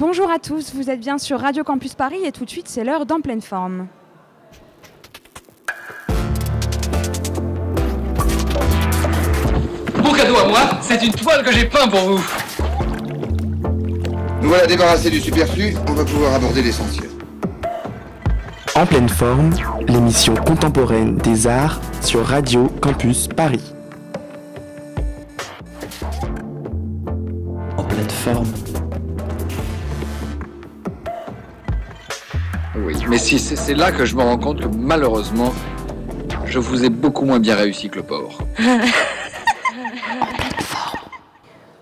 Bonjour à tous, vous êtes bien sur Radio Campus Paris et tout de suite c'est l'heure d'en pleine forme. Mon cadeau à moi, c'est une toile que j'ai peint pour vous. Nous voilà débarrassés du superflu, on va pouvoir aborder l'essentiel. En pleine forme, l'émission contemporaine des arts sur Radio Campus Paris. C'est là que je me rends compte que malheureusement, je vous ai beaucoup moins bien réussi que le pauvre.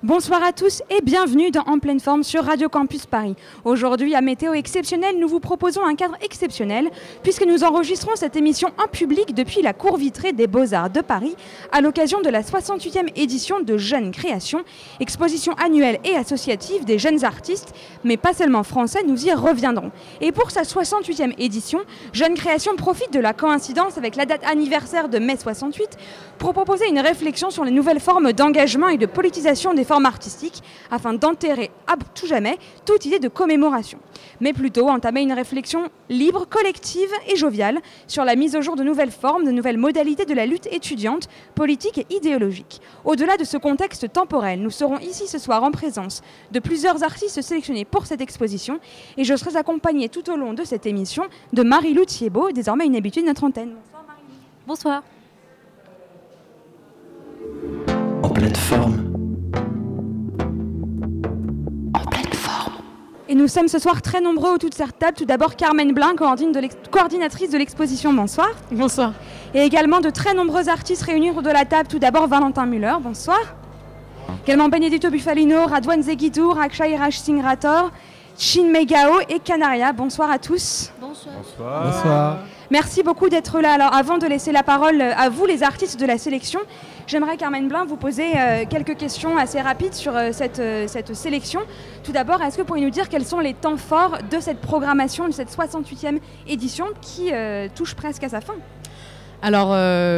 Bonsoir à tous et bienvenue dans En pleine forme sur Radio Campus Paris. Aujourd'hui, à météo exceptionnelle, nous vous proposons un cadre exceptionnel puisque nous enregistrons cette émission en public depuis la cour vitrée des Beaux-Arts de Paris à l'occasion de la 68e édition de Jeunes Créations, exposition annuelle et associative des jeunes artistes, mais pas seulement français, nous y reviendrons. Et pour sa 68e édition, Jeunes Créations profite de la coïncidence avec la date anniversaire de mai 68 pour proposer une réflexion sur les nouvelles formes d'engagement et de politisation des formes artistiques afin d'enterrer à tout jamais toute idée de commémoration, mais plutôt entamer une réflexion libre, collective et joviale sur la mise au jour de nouvelles formes, de nouvelles modalités de la lutte étudiante, politique et idéologique. Au-delà de ce contexte temporel, nous serons ici ce soir en présence de plusieurs artistes sélectionnés pour cette exposition et je serai accompagnée tout au long de cette émission de Marie-Lou Thiebaud, désormais une habituée de notre antenne. Bonsoir Marie-Lou. Bonsoir. En pleine forme. Et nous sommes ce soir très nombreux autour de cette table. Tout d'abord, Carmen Blin, coordinatrice de l'exposition. Bonsoir. Bonsoir. Et également de très nombreux artistes réunis autour de la table. Tout d'abord, Valentin Muller. Bonsoir. Également Benedetto Bufalino, Radwan Zeguidour, Akshay Raj Shin Megao et Canaria. Bonsoir à tous. Bonsoir. Bonsoir. Merci beaucoup d'être là. Alors, avant de laisser la parole à vous, les artistes de la sélection, j'aimerais, Carmen Blin, vous poser euh, quelques questions assez rapides sur euh, cette, euh, cette sélection. Tout d'abord, est-ce que vous pourriez nous dire quels sont les temps forts de cette programmation, de cette 68e édition qui touche presque à sa fin? Alors,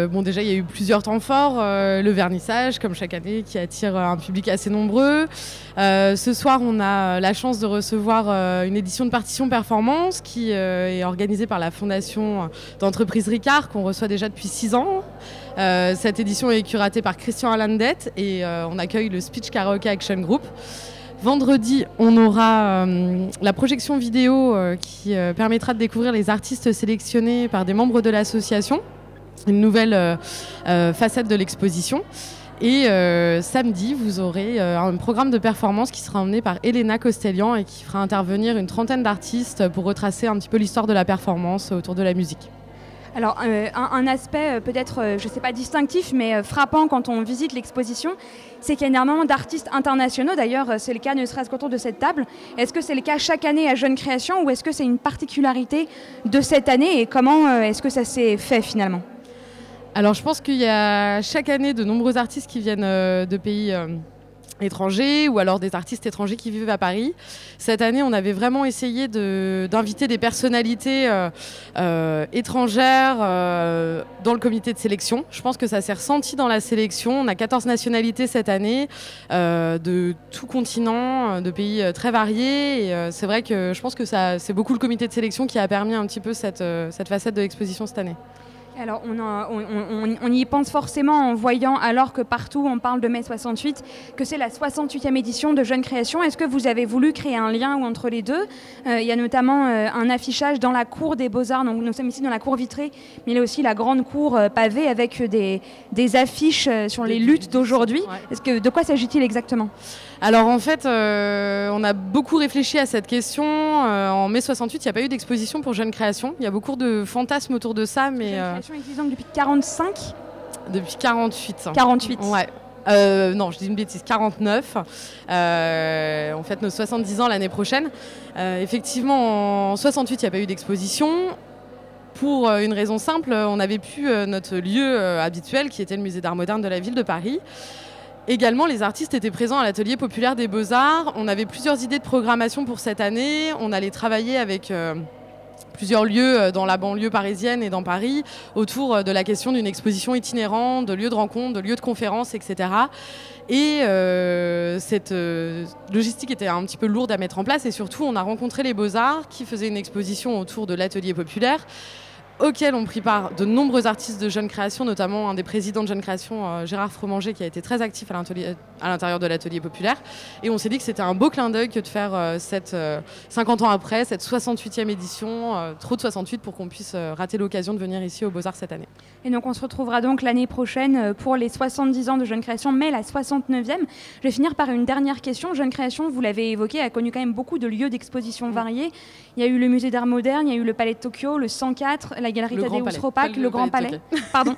bon, déjà, il y a eu plusieurs temps forts. le vernissage, comme chaque année, qui attire un public assez nombreux. Ce soir, on a la chance de recevoir une édition de Partition Performance qui est organisée par la fondation d'entreprise Ricard, qu'on reçoit déjà depuis six ans. Euh, cette édition est curatée par Christian Alandet et euh, on accueille le Speech Karaoke Action Group. Vendredi, on aura euh, la projection vidéo qui permettra de découvrir les artistes sélectionnés par des membres de l'association, une nouvelle facette de l'exposition. Et samedi, vous aurez un programme de performance qui sera emmené par Elena Costellian et qui fera intervenir une trentaine d'artistes pour retracer un petit peu l'histoire de la performance autour de la musique. Alors, euh, un, aspect euh, peut-être, euh, je ne sais pas distinctif, mais frappant quand on visite l'exposition, c'est qu'il y a énormément d'artistes internationaux. D'ailleurs, c'est le cas ne serait-ce qu'autour de cette table. Est-ce que c'est le cas chaque année à Jeune Création ou est-ce que c'est une particularité de cette année et comment est-ce que ça s'est fait finalement? Alors je pense qu'il y a chaque année de nombreux artistes qui viennent de pays étrangers ou alors des artistes étrangers qui vivent à Paris. Cette année, on avait vraiment essayé d'inviter des personnalités euh, euh, étrangères euh, dans le comité de sélection. Je pense que ça s'est ressenti dans la sélection. On a 14 nationalités cette année, de tout continent, de pays très variés. C'est vrai que je pense que c'est beaucoup le comité de sélection qui a permis un petit peu cette facette de l'exposition cette année. Alors, on, en- on- on- on y pense forcément en voyant, alors que partout on parle de mai 68, que c'est la 68e édition de Jeunes Créations. Est-ce que vous avez voulu créer un lien entre les deux? Euh, Il y a notamment euh, un affichage dans la cour des Beaux-Arts. Donc, nous sommes ici dans la cour vitrée, mais il y a aussi la grande cour euh, pavée avec des, des affiches sur les luttes d'aujourd'hui. Ouais. Est-ce que, de quoi s'agit-il exactement? Alors en fait, euh, on a beaucoup réfléchi à cette question. Euh, en mai 68, il n'y a pas eu d'exposition pour Jeunes Créations. Il y a beaucoup de fantasmes autour de ça, mais Jeunes euh, Créations existe donc depuis 45, depuis 48. 48. Ouais. Euh, non, je dis une bêtise, 49. Euh, on fête nos 70 ans l'année prochaine. Euh, effectivement, en 68, il n'y a pas eu d'exposition. Pour une raison simple, on n'avait plus euh, notre lieu habituel qui était le musée d'art moderne de la ville de Paris. Également, les artistes étaient présents à l'atelier populaire des beaux-arts. On avait plusieurs idées de programmation pour cette année. On allait travailler avec euh, plusieurs lieux dans la banlieue parisienne et dans Paris autour de la question d'une exposition itinérante, de lieux de rencontre, de lieux de conférences, etc. Et cette logistique était un petit peu lourde à mettre en place et surtout on a rencontré les beaux-arts qui faisaient une exposition autour de l'atelier populaire auquel ont pris part de nombreux artistes de jeunes créations, notamment un des présidents de jeunes créations, euh, Gérard Fromanger, qui a été très actif à l'intérieur de l'atelier populaire. Et on s'est dit que c'était un beau clin d'œil que de faire euh, cette, 50 euh, ans après, cette 68e édition, trop de 68 pour qu'on puisse rater l'occasion de venir ici au Beaux-Arts cette année. Et donc on se retrouvera donc l'année prochaine pour les 70 ans de Jeunes Créations, mais la 69e. Je vais finir par une dernière question. Jeunes Créations, vous l'avez évoqué, a connu quand même beaucoup de lieux d'exposition mm. variés. Il y a eu le musée d'art moderne, il y a eu le palais de Tokyo, le 104, la galerie Tadeusz Ropac, le, Grand Palais. Pardon.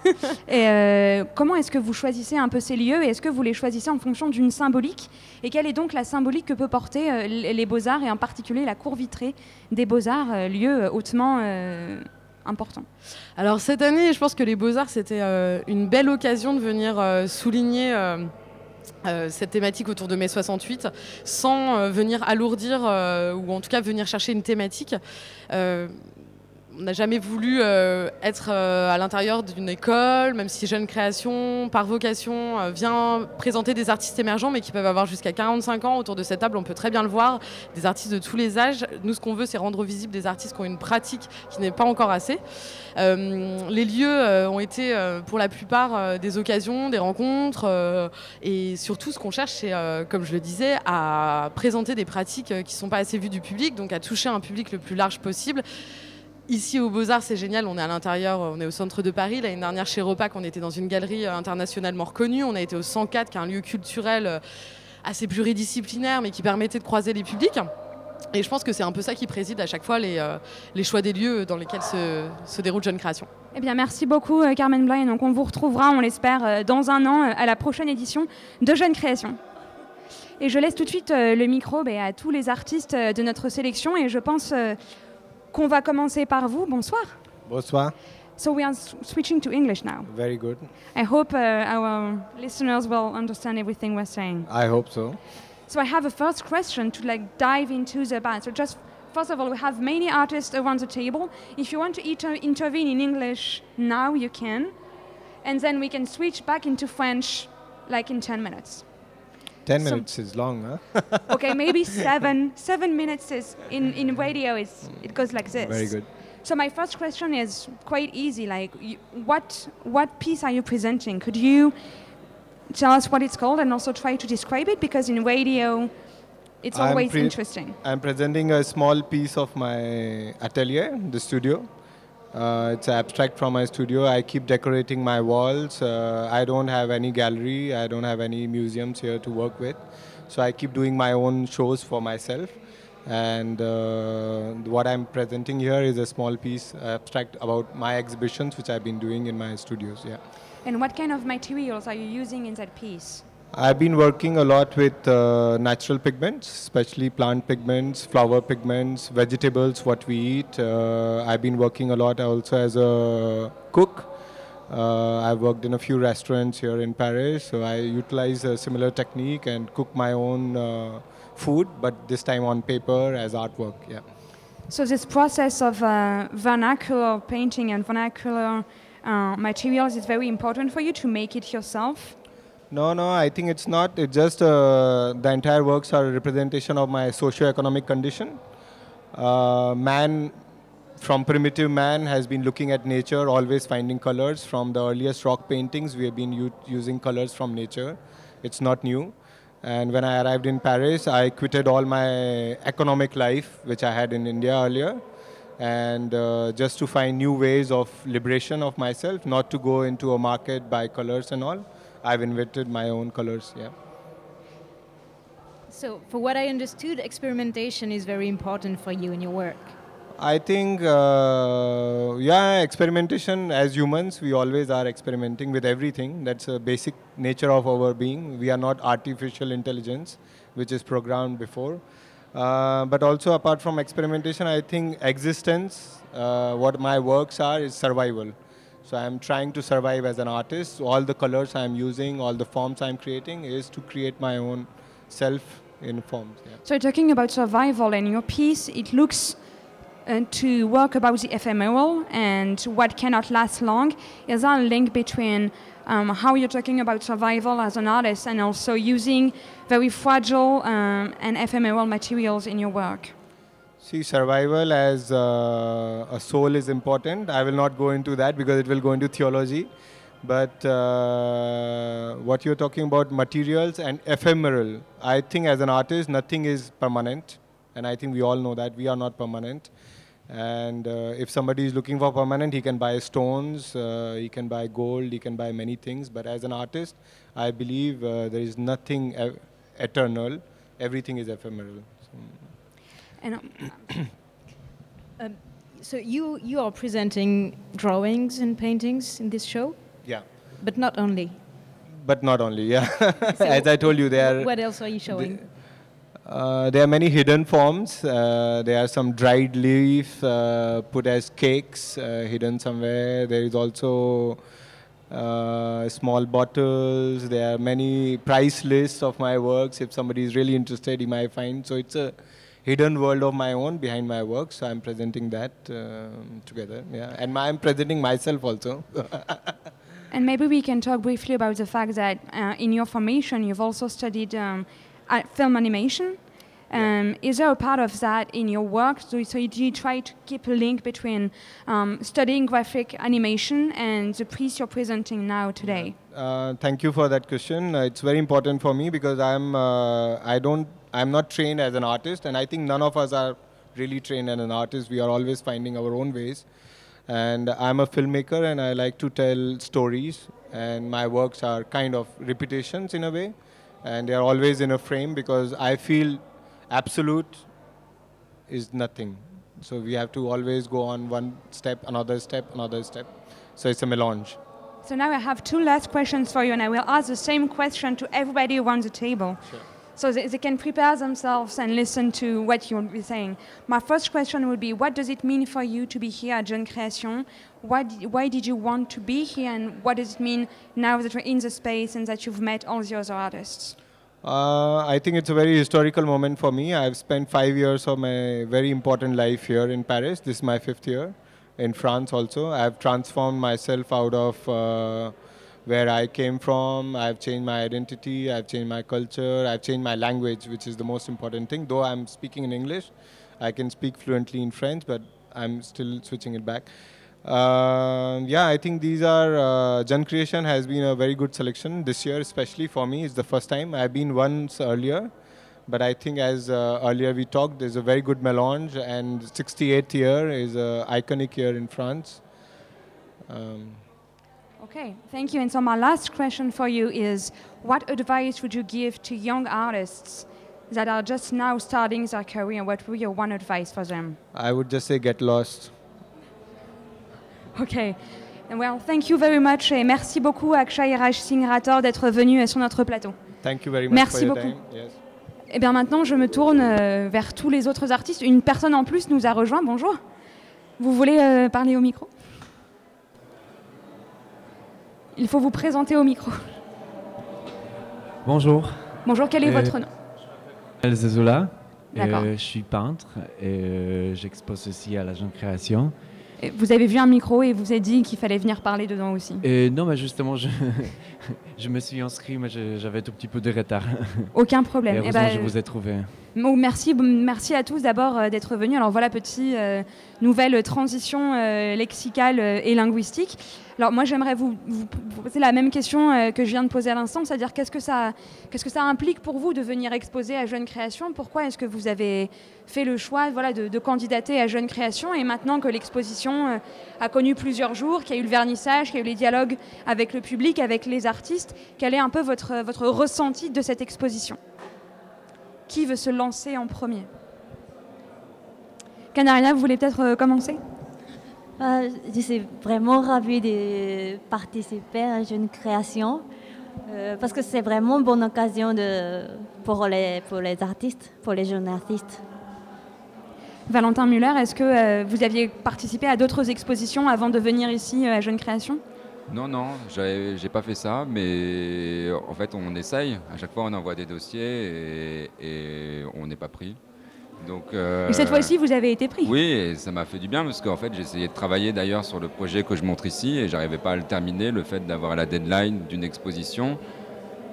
et euh, comment est-ce que vous choisissez un peu ces lieux et est-ce que vous les choisissez en fonction d'une symbolique Et quelle est donc la symbolique que peut porter euh, les Beaux-Arts et en particulier la cour vitrée des Beaux-Arts, euh, lieu hautement important? Alors cette année, je pense que les Beaux-Arts, c'était une belle occasion de venir souligner euh, cette thématique autour de mai 68 sans venir alourdir ou en tout cas venir chercher une thématique on n'a jamais voulu euh, être euh, à l'intérieur d'une école, même si Jeune Création, par vocation, euh, vient présenter des artistes émergents, mais qui peuvent avoir jusqu'à 45 ans autour de cette table. On peut très bien le voir, des artistes de tous les âges. Nous, ce qu'on veut, c'est rendre visible des artistes qui ont une pratique qui n'est pas encore assez. les lieux ont été, pour la plupart, des occasions, des rencontres, et surtout, ce qu'on cherche, c'est, comme je le disais, à présenter des pratiques qui ne sont pas assez vues du public, donc à toucher un public le plus large possible. Ici au Beaux-Arts, c'est génial, on est à l'intérieur, on est au centre de Paris. L'année dernière chez Repac, on était dans une galerie euh, internationalement reconnue. On a été au 104, qui est un lieu culturel euh, assez pluridisciplinaire, mais qui permettait de croiser les publics. Et je pense que c'est un peu ça qui préside à chaque fois les, euh, choix des lieux dans lesquels se, déroule Jeune Création. Eh bien, merci beaucoup Carmen Blanc. Donc on vous retrouvera, on l'espère, dans un an à la prochaine édition de Jeune Création. Et je laisse tout de suite le micro ben, à tous les artistes de notre sélection et je pense qu'on va commencer par vous. Bonsoir. Bonsoir. So we are switching to English now. Very good. I hope uh, our listeners will understand everything we're saying. I hope so. So I have a first question to like dive into the band. So just first of all, we have many artists around the table. If you want to inter intervene in English now, you can, and then we can switch back into French, like in 10 minutes. 10 minutes is long, huh? okay, maybe seven. Seven minutes is in, in radio is it goes like this. Very good. So my first question is quite easy. Like, you, what what piece are you presenting? Could you tell us what it's called and also try to describe it? Because in radio, it's always interesting. I'm presenting a small piece of my atelier, the studio. Uh, it's abstract from my studio. I keep decorating my walls. Uh, I don't have any gallery. I don't have any museums here to work with. So I keep doing my own shows for myself. And uh, what I'm presenting here is a small piece abstract about my exhibitions, which I've been doing in my studios. Yeah. And what kind of materials are you using in that piece? I've been working a lot with uh, natural pigments, especially plant pigments, flower pigments, vegetables, what we eat. Uh, I've been working a lot also as a cook. Uh, I've worked in a few restaurants here in Paris, so I utilize a similar technique and cook my own uh, food, but this time on paper as artwork. Yeah. So this process of uh, vernacular painting and vernacular uh, materials is very important for you to make it yourself. No, no, I think it's not. It's just uh, the entire works are a representation of my socio-economic condition. Uh, man, from primitive man, has been looking at nature, always finding colors. From the earliest rock paintings, we have been using colors from nature. It's not new. And when I arrived in Paris, I quitted all my economic life, which I had in India earlier, and uh, just to find new ways of liberation of myself, not to go into a market, buy colors and all I've invented my own colors. Yeah. So, for what I understood, experimentation is very important for you in your work. I think, uh, yeah, experimentation as humans, we always are experimenting with everything. That's a basic nature of our being. We are not artificial intelligence, which is programmed before. Uh, but also, apart from experimentation, I think existence, uh, what my works are, is survival. So I'm trying to survive as an artist. So all the colors I'm using, all the forms I'm creating is to create my own self in forms. Yeah. So talking about survival and your piece, it looks uh, to work about the ephemeral and what cannot last long. Is there a link between um, how you're talking about survival as an artist and also using very fragile um, and ephemeral materials in your work? See, survival as uh, a soul is important. I will not go into that because it will go into theology. But uh, what you're talking about, materials and ephemeral, I think as an artist, nothing is permanent. And I think we all know that we are not permanent. And uh, if somebody is looking for permanent, he can buy stones, uh, he can buy gold, he can buy many things. But as an artist, I believe uh, there is nothing e- eternal, everything is ephemeral. So, And um, Um, so you you are presenting drawings and paintings in this show, yeah. but not only. But not only, yeah. So As I told you, there are What else are you showing? uh, there are many hidden forms. Uh, there are some dried leaf uh, put as cakes uh, hidden somewhere. There is also uh, small bottles. There are many price lists of my works. If somebody is really interested, he might find. So it's a hidden world of my own behind my work. So I'm presenting that um together. Yeah, and my, I'm presenting myself also. And maybe we can talk briefly about the fact that uh, in your formation you've also studied um, uh, film animation. Um, Is there a part of that in your work? So, so do you try to keep a link between um, studying graphic animation and the piece you're presenting now today? Uh, thank you for that question. Uh, it's very important for me because I'm uh, I don't I'm not trained as an artist, and I think none of us are really trained as an artist. We are always finding our own ways. And I'm a filmmaker, and I like to tell stories. And my works are kind of repetitions in a way, and they are always in a frame because I feel absolute is nothing. So we have to always go on one step, another step, another step. So it's a melange. So now I have two last questions for you, and I will ask the same question to everybody around the table. So they, they can prepare themselves and listen to what you'll be saying. My first question would be What does it mean for you to be here at Jeune Création? Why did, why did you want to be here, and what does it mean now that you're in the space and that you've met all the other artists? Uh, I think it's a very historical moment for me. I've spent five years of my very important life here in Paris. This is my fifth year. In France also, I've transformed myself out of uh, where I came from. I've changed my identity. I've changed my culture. I've changed my language, which is the most important thing. Though I'm speaking in English, I can speak fluently in French, but I'm still switching it back. Um yeah, I think these are uh, Creation has been a very good selection this year, especially for me. It's the first time I've been once earlier, but I think as uh, earlier we talked, there's a very good melange, and 68th year is a iconic year in France. Um, Okay, thank you. And so my last question for you is what advice would you give to young artists that are just now starting their career? What would be your one advice for them? I would just say get lost. Okay. Well, thank you very much et merci beaucoup Akshay Raj Singh Rathore d'être venu sur notre plateau. Thank you very much Merci for your beaucoup. time. Yes. Et bien maintenant, je me tourne euh, vers tous les autres artistes. Une personne en plus nous a rejoint. Bonjour. Vous voulez euh, parler au micro? Il faut vous présenter au micro. Bonjour, Bonjour, quel est Euh, votre nom El Zezola. Euh, je suis peintre et euh, j'expose aussi à la Jeune Création. Et Vous avez vu un micro et vous avez dit qu'il fallait venir parler dedans aussi. Et non, mais justement, je, je me suis inscrit, mais j'avais un tout petit peu de retard. Aucun Et problème. Eh heureusement, ben, je vous ai trouvé. Bon, merci, merci à tous d'abord euh, d'être venus. Alors voilà, petite euh, nouvelle transition euh, lexicale euh, et linguistique. Alors moi, j'aimerais vous, poser la même question euh, que je viens de poser à l'instant, c'est-à-dire qu'est-ce que ça, qu'est-ce que ça implique pour vous de venir exposer à Jeune Création? Pourquoi est-ce que vous avez fait le choix, voilà, de, de candidater à Jeune Création? Et maintenant que l'exposition euh, a connu plusieurs jours, qu'il y a eu le vernissage, qu'il y a eu les dialogues avec le public, avec les artistes, quel est un peu votre, votre ressenti de cette exposition? Qui veut se lancer en premier? Canaria, vous voulez peut-être euh, commencer? Euh, je suis vraiment ravie de participer à une création euh, parce que c'est vraiment une bonne occasion de, pour, les, pour les artistes, pour les jeunes artistes. Valentin Muller, est-ce que euh, vous aviez participé à d'autres expositions avant de venir ici euh, à Jeune Création? Non, non, j'ai pas fait ça, mais en fait on essaye. À chaque fois on envoie des dossiers et, et on n'est pas pris. Donc, euh, Et cette fois-ci, vous avez été pris. Oui, et ça m'a fait du bien parce qu'en fait, essayé de travailler d'ailleurs sur le projet que je montre ici et j'arrivais pas à le terminer. Le fait d'avoir la deadline d'une exposition,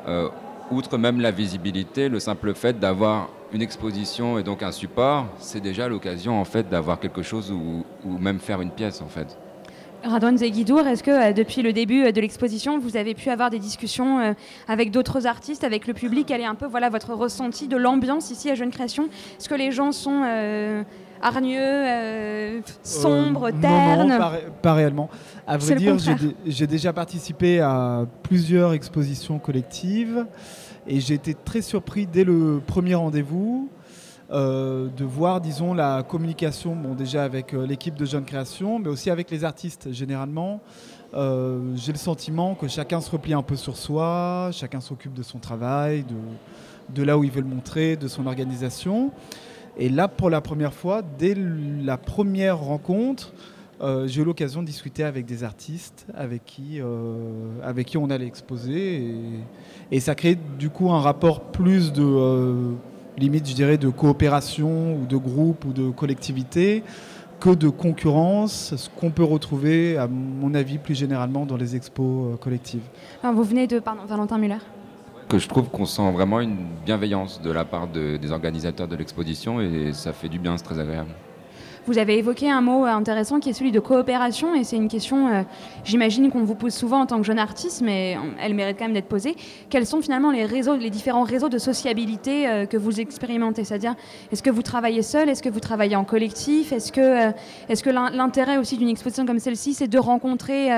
euh, outre même la visibilité, le simple fait d'avoir une exposition et donc un support, c'est déjà l'occasion en fait d'avoir quelque chose ou, ou même faire une pièce en fait. Radouane Zeguidour, est-ce que euh, depuis le début euh, de l'exposition, vous avez pu avoir des discussions euh, avec d'autres artistes, avec le public Quel est un peu voilà, votre ressenti de l'ambiance ici à Jeune Création? Est-ce que les gens sont euh, hargneux, euh, sombres, non, ternes? Non, pas, ré- pas réellement. À vrai dire, j'ai déjà participé à plusieurs expositions collectives et j'ai été très surpris dès le premier rendez-vous euh, de voir, disons, la communication, bon, déjà avec euh, l'équipe de Jeune Création, mais aussi avec les artistes. Généralement, euh, j'ai le sentiment que chacun se replie un peu sur soi, chacun s'occupe de son travail, de, là où il veut le montrer, de son organisation. Et là, pour la première fois, dès la première rencontre, j'ai eu l'occasion de discuter avec des artistes avec qui, avec qui on allait exposer. Et, ça crée du coup un rapport plus de, limite, je dirais, de coopération ou de groupe ou de collectivité que de concurrence, ce qu'on peut retrouver, à mon avis, plus généralement dans les expos euh, collectives. Alors, Vous venez de pardon, Valentin Muller. Que je trouve qu'on sent vraiment une bienveillance de la part de- des organisateurs de l'exposition et ça fait du bien, c'est très agréable. Vous avez évoqué un mot euh, intéressant qui est celui de coopération, et c'est une question, euh, j'imagine, qu'on vous pose souvent en tant que jeune artiste, mais elle mérite quand même d'être posée. Quels sont finalement les réseaux, les différents réseaux de sociabilité euh, que vous expérimentez? C'est-à-dire, est-ce que vous travaillez seul? Est-ce que vous travaillez en collectif? Est-ce que, est-ce que l'in- l'intérêt aussi d'une exposition comme celle-ci, c'est de rencontrer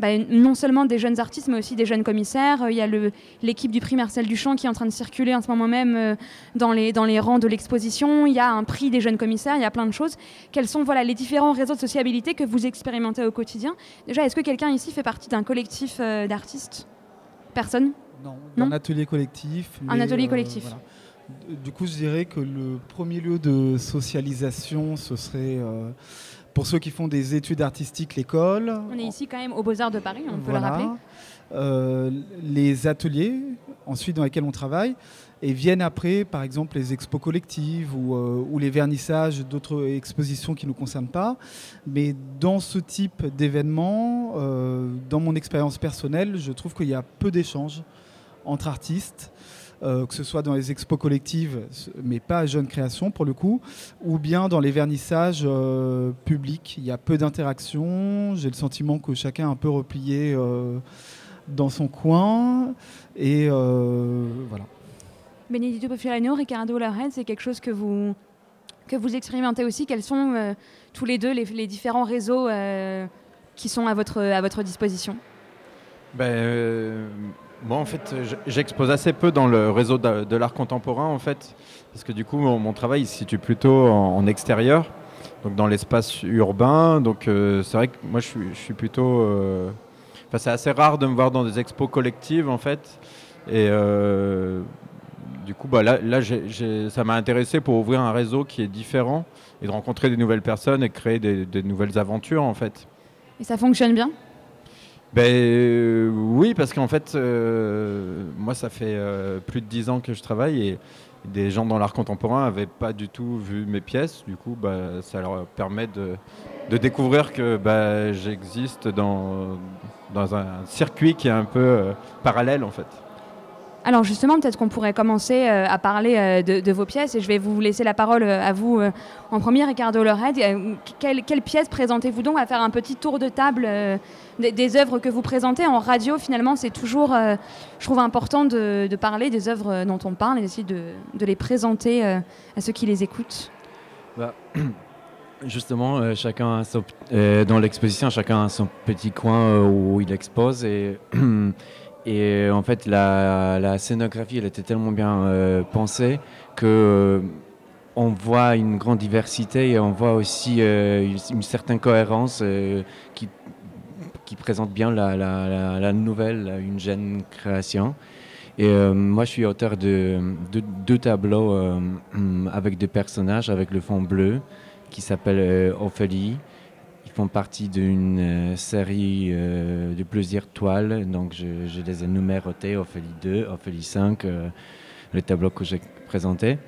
bah, non seulement des jeunes artistes, mais aussi des jeunes commissaires? Il y a l'équipe du prix Marcel Duchamp qui est en train de circuler en ce moment même dans, les, dans les rangs de l'exposition. Il y a un prix des jeunes commissaires, il y a plein de choses. Quels sont voilà, les différents réseaux de sociabilité que vous expérimentez au quotidien Déjà, est-ce que quelqu'un ici fait partie d'un collectif euh, d'artistes? Personne? Non, Non un atelier collectif. Un atelier euh, collectif. voilà. Du coup, je dirais que le premier lieu de socialisation, ce serait euh, pour ceux qui font des études artistiques, l'école. On est ici quand même aux Beaux-Arts de Paris, on peut le rappeler. Euh, les ateliers, ensuite dans lesquels on travaille, et viennent après, par exemple, les expos collectives ou, euh, ou les vernissages d'autres expositions qui ne nous concernent pas. Mais dans ce type d'événement, euh, dans mon expérience personnelle, je trouve qu'il y a peu d'échanges entre artistes. que ce soit dans les expos collectives, mais pas à Jeune Création pour le coup, ou bien dans les vernissages publics. Il y a peu d'interactions. J'ai le sentiment que chacun est un peu replié dans son coin. Et euh, voilà. Benedito Poffiolano, Ricardo c'est quelque chose que vous, que vous expérimentez aussi. Quels sont euh, tous les deux les, les différents réseaux euh, qui sont à votre, à votre disposition? Ben, euh, moi, en fait, j'expose assez peu dans le réseau de, de l'art contemporain, en fait, parce que du coup, mon, mon travail il se situe plutôt en, en extérieur, donc dans l'espace urbain. Donc, euh, c'est vrai que moi, je suis, je suis plutôt. Enfin, c'est assez rare de me voir dans des expos collectives, en fait. Et euh, du coup, bah, là, ça m'a intéressé pour ouvrir un réseau qui est différent et de rencontrer des nouvelles personnes et créer des, des nouvelles aventures, en fait. Et ça fonctionne bien? Ben euh, oui, parce qu'en fait, euh, moi, ça fait euh, plus de dix ans que je travaille et des gens dans l'art contemporain n'avaient pas du tout vu mes pièces. Du coup, bah, ça leur permet de, de découvrir que bah, j'existe dans, dans un circuit qui est un peu euh, parallèle, en fait. Alors justement, peut-être qu'on pourrait commencer euh, à parler euh, de, de vos pièces et je vais vous laisser la parole euh, à vous en premier, Ricardo Lorhead. Euh, quelle, quelle pièce présentez-vous donc On va faire un petit tour de table des, des œuvres que vous présentez. En radio, finalement, c'est toujours, je trouve, important de, de parler des œuvres dont on parle et d'essayer de, de les présenter à ceux qui les écoutent. Bah, justement, euh, chacun euh, dans l'exposition, chacun a son petit coin euh, où il expose et, en fait la, scénographie était tellement bien pensée que on voit une grande diversité et on voit aussi une, certaine cohérence qui, présente bien la, nouvelle, une jeune création. Et moi, je suis auteur de de- deux tableaux avec des personnages, avec le fond bleu, qui s'appelle euh, Ophélie. Ils font partie d'une euh, série euh, de plusieurs toiles, donc je, je les ai numérotés, Ophélie 2, Ophélie 5, euh, le tableau que j'ai présenté.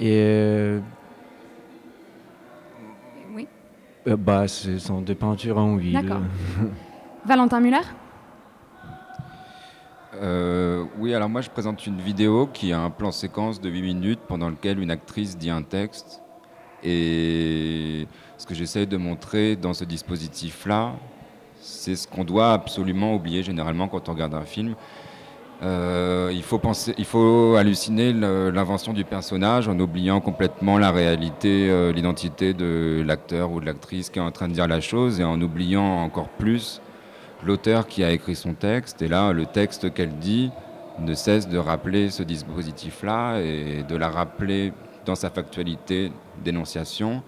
Et Oui. euh, bah, ce sont des peintures en huile. D'accord. Valentin Muller? Euh, oui, alors moi je présente une vidéo qui a un plan séquence de 8 minutes pendant lequel une actrice dit un texte. Et ce que j'essaye de montrer dans ce dispositif-là, c'est ce qu'on doit absolument oublier généralement quand on regarde un film. Euh, il, faut penser, il faut halluciner l'invention du personnage en oubliant complètement la réalité, euh, l'identité de l'acteur ou de l'actrice qui est en train de dire la chose et en oubliant encore plus l'auteur qui a écrit son texte. Et là, le texte qu'elle dit ne cesse de rappeler ce dispositif-là et de la rappeler dans sa factualité d'énonciation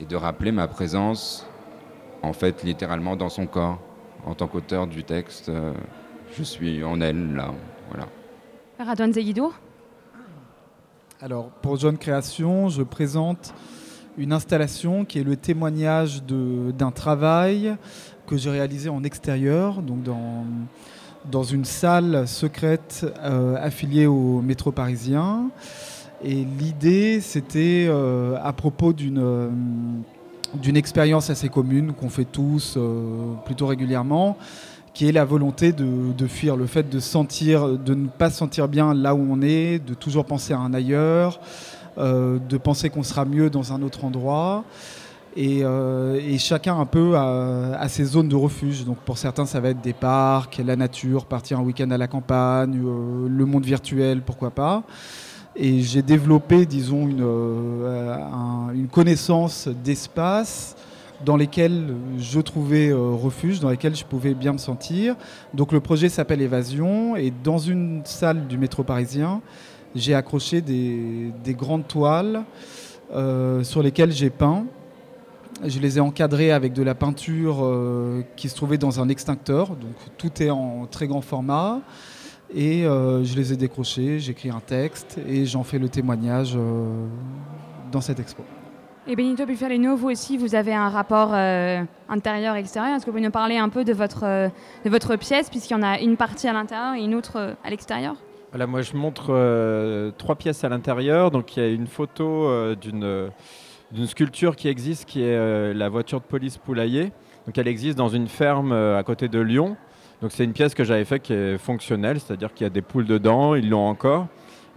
et de rappeler ma présence, en fait, littéralement dans son corps. En tant qu'auteur du texte, euh, je suis en elle, là. Voilà. Radouane Zeguido Alors, pour Jeune Création, je présente une installation qui est le témoignage de- d'un travail que j'ai réalisé en extérieur, donc dans, dans une salle secrète euh, affiliée au métro parisien. Et l'idée, c'était euh, à propos d'une euh, d'une expérience assez commune qu'on fait tous euh, plutôt régulièrement, qui est la volonté de, de fuir, le fait de sentir, de ne pas se sentir bien là où on est, de toujours penser à un ailleurs, de penser qu'on sera mieux dans un autre endroit. Et, et chacun un peu a ses zones de refuge. Donc pour certains, ça va être des parcs, la nature, partir un week-end à la campagne, le monde virtuel, pourquoi pas. Et j'ai développé, disons, une, euh, un- une connaissance d'espace dans lesquels je trouvais euh, refuge, dans lesquels je pouvais bien me sentir. Donc le projet s'appelle Évasion et dans une salle du métro parisien, j'ai accroché des, des grandes toiles euh, sur lesquelles j'ai peint. Je les ai encadrées avec de la peinture qui se trouvait dans un extincteur, donc tout est en très grand format. Et euh, je les ai décrochés, j'écris un texte et j'en fais le témoignage euh, dans cette expo. Et Benito Bufalino, vous aussi, vous avez un rapport euh, intérieur-extérieur. Est-ce que vous pouvez nous parler un peu de votre, euh, de votre pièce, puisqu'il y en a une partie à l'intérieur et une autre euh, à l'extérieur? Voilà, moi je montre euh, trois pièces à l'intérieur. Donc il y a une photo euh, d'une d'une sculpture qui existe, qui est euh, la voiture de police poulailler. Donc elle existe dans une ferme euh, à côté de Lyon. Donc c'est une pièce que j'avais faite qui est fonctionnelle, c'est-à-dire qu'il y a des poules dedans, ils l'ont encore.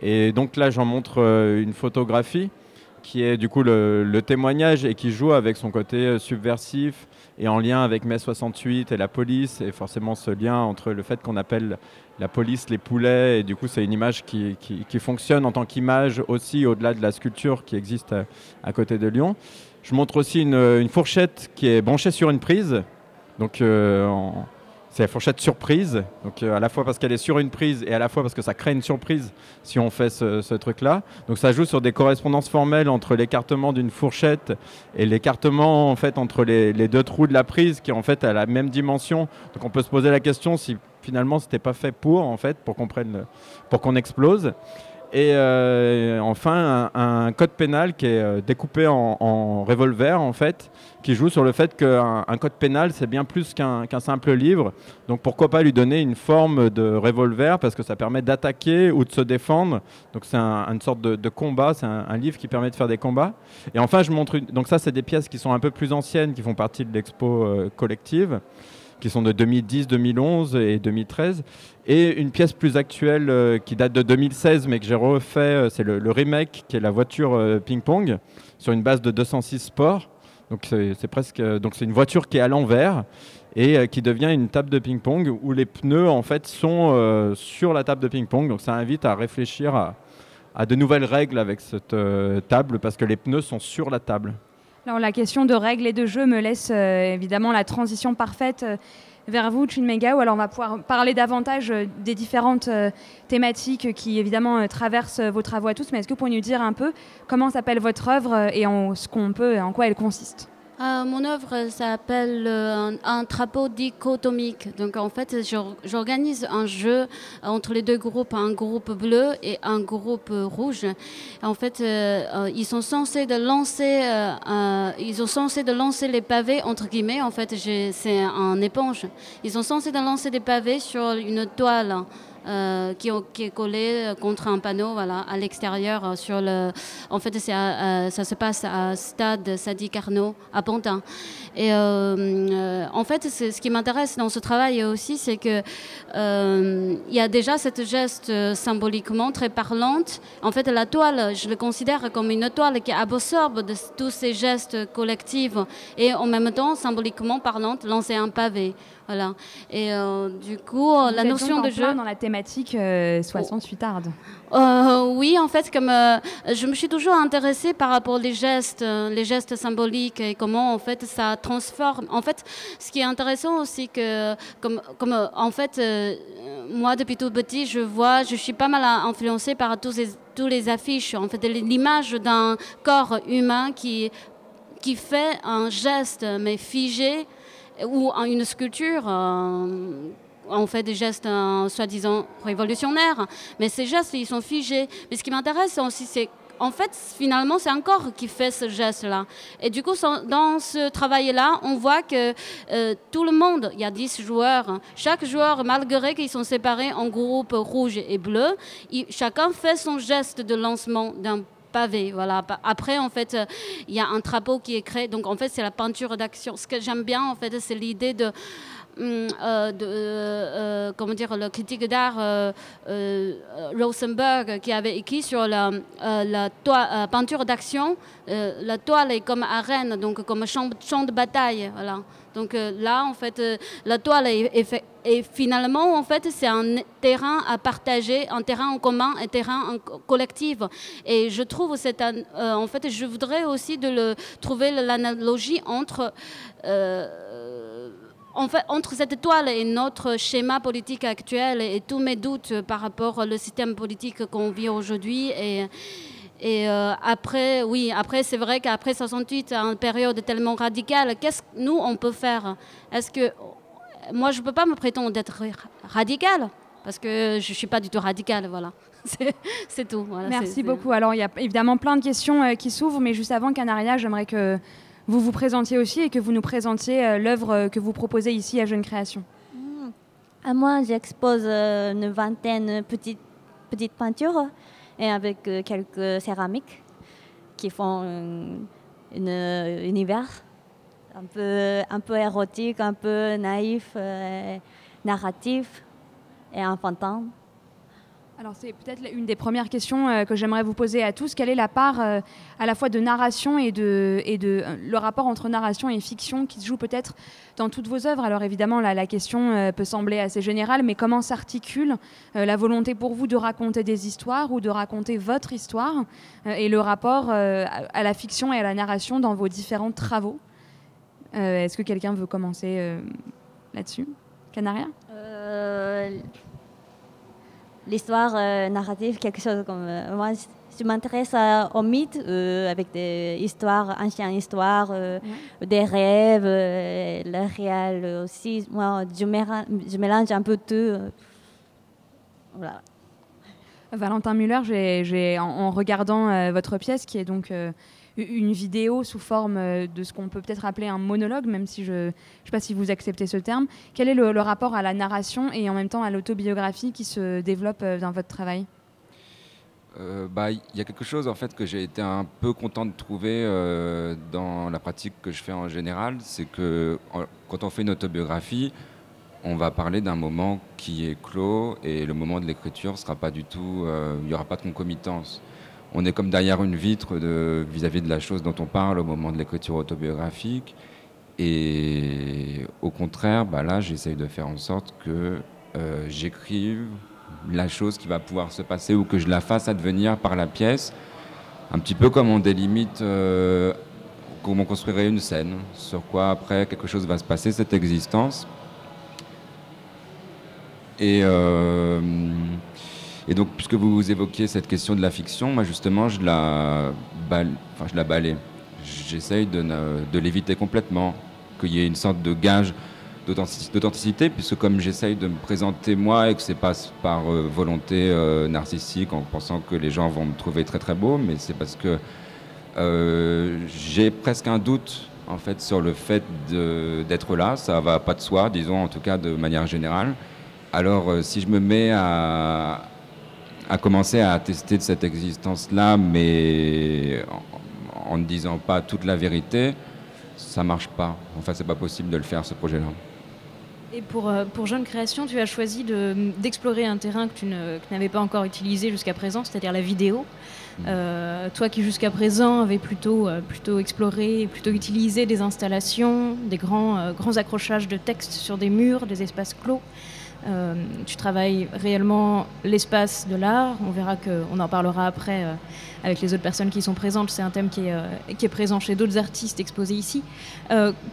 Et donc là j'en montre euh, une photographie qui est du coup le, témoignage et qui joue avec son côté euh, subversif et en lien avec mai 68 et la police et forcément ce lien entre le fait qu'on appelle la police les poulets et du coup c'est une image qui, fonctionne en tant qu'image aussi au-delà de la sculpture qui existe à, côté de Lyon. Je montre aussi une, fourchette qui est branchée sur une prise, donc euh, c'est la fourchette surprise, donc euh, à la fois parce qu'elle est sur une prise et à la fois parce que ça crée une surprise si on fait ce, truc-là. Donc ça joue sur des correspondances formelles entre l'écartement d'une fourchette et l'écartement en fait entre les, les deux trous de la prise qui en fait a la même dimension. Donc on peut se poser la question si finalement c'était pas fait pour en fait pour qu'on prenne pour qu'on explose. Et euh, enfin, un, code pénal qui est euh, découpé en, revolver, en fait, qui joue sur le fait qu'un un code pénal, c'est bien plus qu'un simple livre. Donc pourquoi pas lui donner une forme de revolver, parce que ça permet d'attaquer ou de se défendre. Donc c'est un- une sorte de, combat, c'est un, livre qui permet de faire des combats. Et enfin, je montre. Donc ça, c'est des pièces qui sont un peu plus anciennes, qui font partie de l'expo euh, collective qui sont de 2010, 2011 et 2013. Et une pièce plus actuelle euh, qui date de 2016, mais que j'ai refait, euh, c'est le, remake, qui est la voiture euh, ping-pong, sur une base de 206 Sport. Donc c'est presque, donc c'est une voiture qui est à l'envers et qui devient une table de ping-pong où les pneus en fait sont sur la table de ping-pong. Donc ça invite à réfléchir à, de nouvelles règles avec cette table parce que les pneus sont sur la table. Alors la question de règles et de jeux me laisse euh, évidemment la transition parfaite euh, vers vous, Chunmega, où alors on va pouvoir parler davantage euh, des différentes thématiques qui évidemment traversent vos travaux à tous. Mais est-ce que vous pourriez nous dire un peu comment s'appelle votre œuvre et en ce qu'on peut, en quoi elle consiste? Euh, mon œuvre s'appelle euh, un, trapeau dichotomique. Donc en fait, j'or- j'organise un jeu entre les deux groupes, un groupe bleu et un groupe rouge. En fait, euh, euh, ils sont censés de lancer, euh, euh, ils sont censés de lancer les pavés entre guillemets. En fait, c'est un éponge. Ils sont censés de lancer des pavés sur une toile euh, qui, est collé contre un panneau voilà, à l'extérieur. sur le. En fait, ça se passe à Stade Sadi Carnot à Pantin. Et en fait, ce qui m'intéresse dans ce travail aussi, c'est que il y a déjà cette geste symboliquement très parlante. En fait, la toile, je le considère comme une toile qui absorbe tous ces gestes collectifs et en même temps, symboliquement parlante, lancer un pavé. Voilà. Et euh, du coup, Vous la notion donc en de jeu. dans la thématique euh, 68 arde. Euh, oui, en fait, comme euh, je me suis toujours intéressée par rapport aux gestes, euh, les gestes symboliques et comment en fait ça transforme. En fait, ce qui est intéressant aussi que, comme, comme euh, en fait, euh, moi depuis tout petit, je vois, je suis pas mal influencée par tous les tous les affiches. En fait, l'image d'un corps humain qui qui fait un geste mais figé ou une sculpture. euh, on fait des gestes euh, soi-disant révolutionnaires, mais ces gestes, ils sont figés. Mais ce qui m'intéresse aussi, c'est en fait, finalement, c'est un corps qui fait ce geste-là. Et du coup, dans ce travail-là, on voit que euh, tout le monde, il y a 10 joueurs, chaque joueur, malgré qu'ils sont séparés en groupes rouge et bleu, chacun fait son geste de lancement d'un pavé. Voilà. Pa- Après, en fait, euh, il y a un drapeau qui est créé. Donc, en fait, c'est la peinture d'action. Ce que j'aime bien, en fait, c'est l'idée de de, euh, comment dire, le critique d'art euh, euh, Rosenberg qui avait écrit sur la, euh, euh, peinture d'action. euh, la toile est comme arène, donc comme champ, de bataille. Voilà. Donc euh, là, en fait, euh, la toile est, fait- et finalement, en fait, c'est un terrain à partager, un terrain en commun, un terrain collectif. Et je trouve, c'est euh, en fait, je voudrais aussi de trouver l'analogie entre euh, en fait, entre cette toile et notre schéma politique actuel et tous mes doutes par rapport au système politique qu'on vit aujourd'hui et et euh, après, oui, après, c'est vrai qu'après 68, une période tellement radicale, qu'est-ce que nous, on peut faire? Est-ce que. Moi, je ne peux pas me prétendre d'être radicale, parce que je ne suis pas du tout radicale, voilà. C'est- tout. voilà, Merci beaucoup. Alors, il y a évidemment plein de questions euh, qui s'ouvrent, mais juste avant, Canaria, j'aimerais que vous vous présentiez aussi et que vous nous présentiez euh, l'œuvre euh, que vous proposez ici à Jeune Création. À moi, j'expose euh, une vingtaine de petites, petites peintures et avec quelques céramiques qui font euh, univers un peu, un peu érotique, un peu naïf, narratif et enfantin. Alors c'est peut-être une des premières questions euh, que j'aimerais vous poser à tous. Quelle est la part euh, à la fois de narration et de, euh, le rapport entre narration et fiction qui se joue peut-être dans toutes vos œuvres? Alors évidemment, la question peut sembler assez générale, mais comment s'articule la volonté pour vous de raconter des histoires ou de raconter votre histoire et le rapport à la fiction et à la narration dans vos différents travaux? Est-ce que quelqu'un veut commencer là-dessus? Canaria? L'histoire euh, narrative, quelque chose comme. euh, moi, je- m'intéresse aux mythes euh, avec des histoires, anciennes histoires, des rêves, le réel aussi. Moi, je mélange, je mélange un peu tout. Voilà. Valentin Muller, j'ai, j'ai- en, en regardant euh, votre pièce, qui est donc euh, une vidéo sous forme euh, de ce qu'on peut peut-être appeler un monologue, même si je ne sais pas si vous acceptez ce terme, quel est le, rapport à la narration et en même temps à l'autobiographie qui se développe euh, dans votre travail? Euh, bah, il y a quelque chose en fait que j'ai été un peu content de trouver dans la pratique que je fais en général, c'est que quand on fait une autobiographie, on va parler d'un moment qui est clos et le moment de l'écriture sera pas du tout, il n'y aura pas de concomitance. On est comme derrière une vitre vis-à-vis de la chose dont on parle au moment de l'écriture autobiographique. Et au contraire, bah là, j'essaye de faire en sorte que euh, j'écrive la chose qui va pouvoir se passer ou que je la fasse advenir par la pièce. Un petit peu comme on délimite, euh, comme on construirait une scène, sur quoi après quelque chose va se passer, cette existence. Et, euh, et donc, puisque vous évoquiez cette question de la fiction, moi justement, je la, bal- enfin, je la balais. J'essaye de, de l'éviter complètement, qu'il y ait une sorte de gage d'authentic- d'authenticité, puisque comme j'essaye de me présenter moi et que c'est pas par euh, volonté euh, narcissique en pensant que les gens vont me trouver très très beau, mais c'est parce que euh, j'ai presque un doute en fait sur le fait d'être là. Ça va pas de soi, disons en tout cas de manière générale. Alors, si je me mets à, à commencer à attester de cette existence-là, mais en, en ne disant pas toute la vérité, ça marche pas. Enfin, c'est pas possible de le faire, ce projet-là. Et pour, euh, pour Jeune Création, tu as choisi de- d'explorer un terrain que tu n'avais pas encore utilisé jusqu'à présent, c'est-à-dire la vidéo. Euh, toi qui jusqu'à présent avais plutôt, euh, plutôt exploré, plutôt utilisé des installations, des grands, euh, grands accrochages de textes sur des murs, des espaces clos. Euh, tu travailles réellement l'espace de l'art. On verra que, on en parlera après euh, avec les autres personnes qui sont présentes. C'est un thème qui est, euh, présent chez d'autres artistes exposés ici.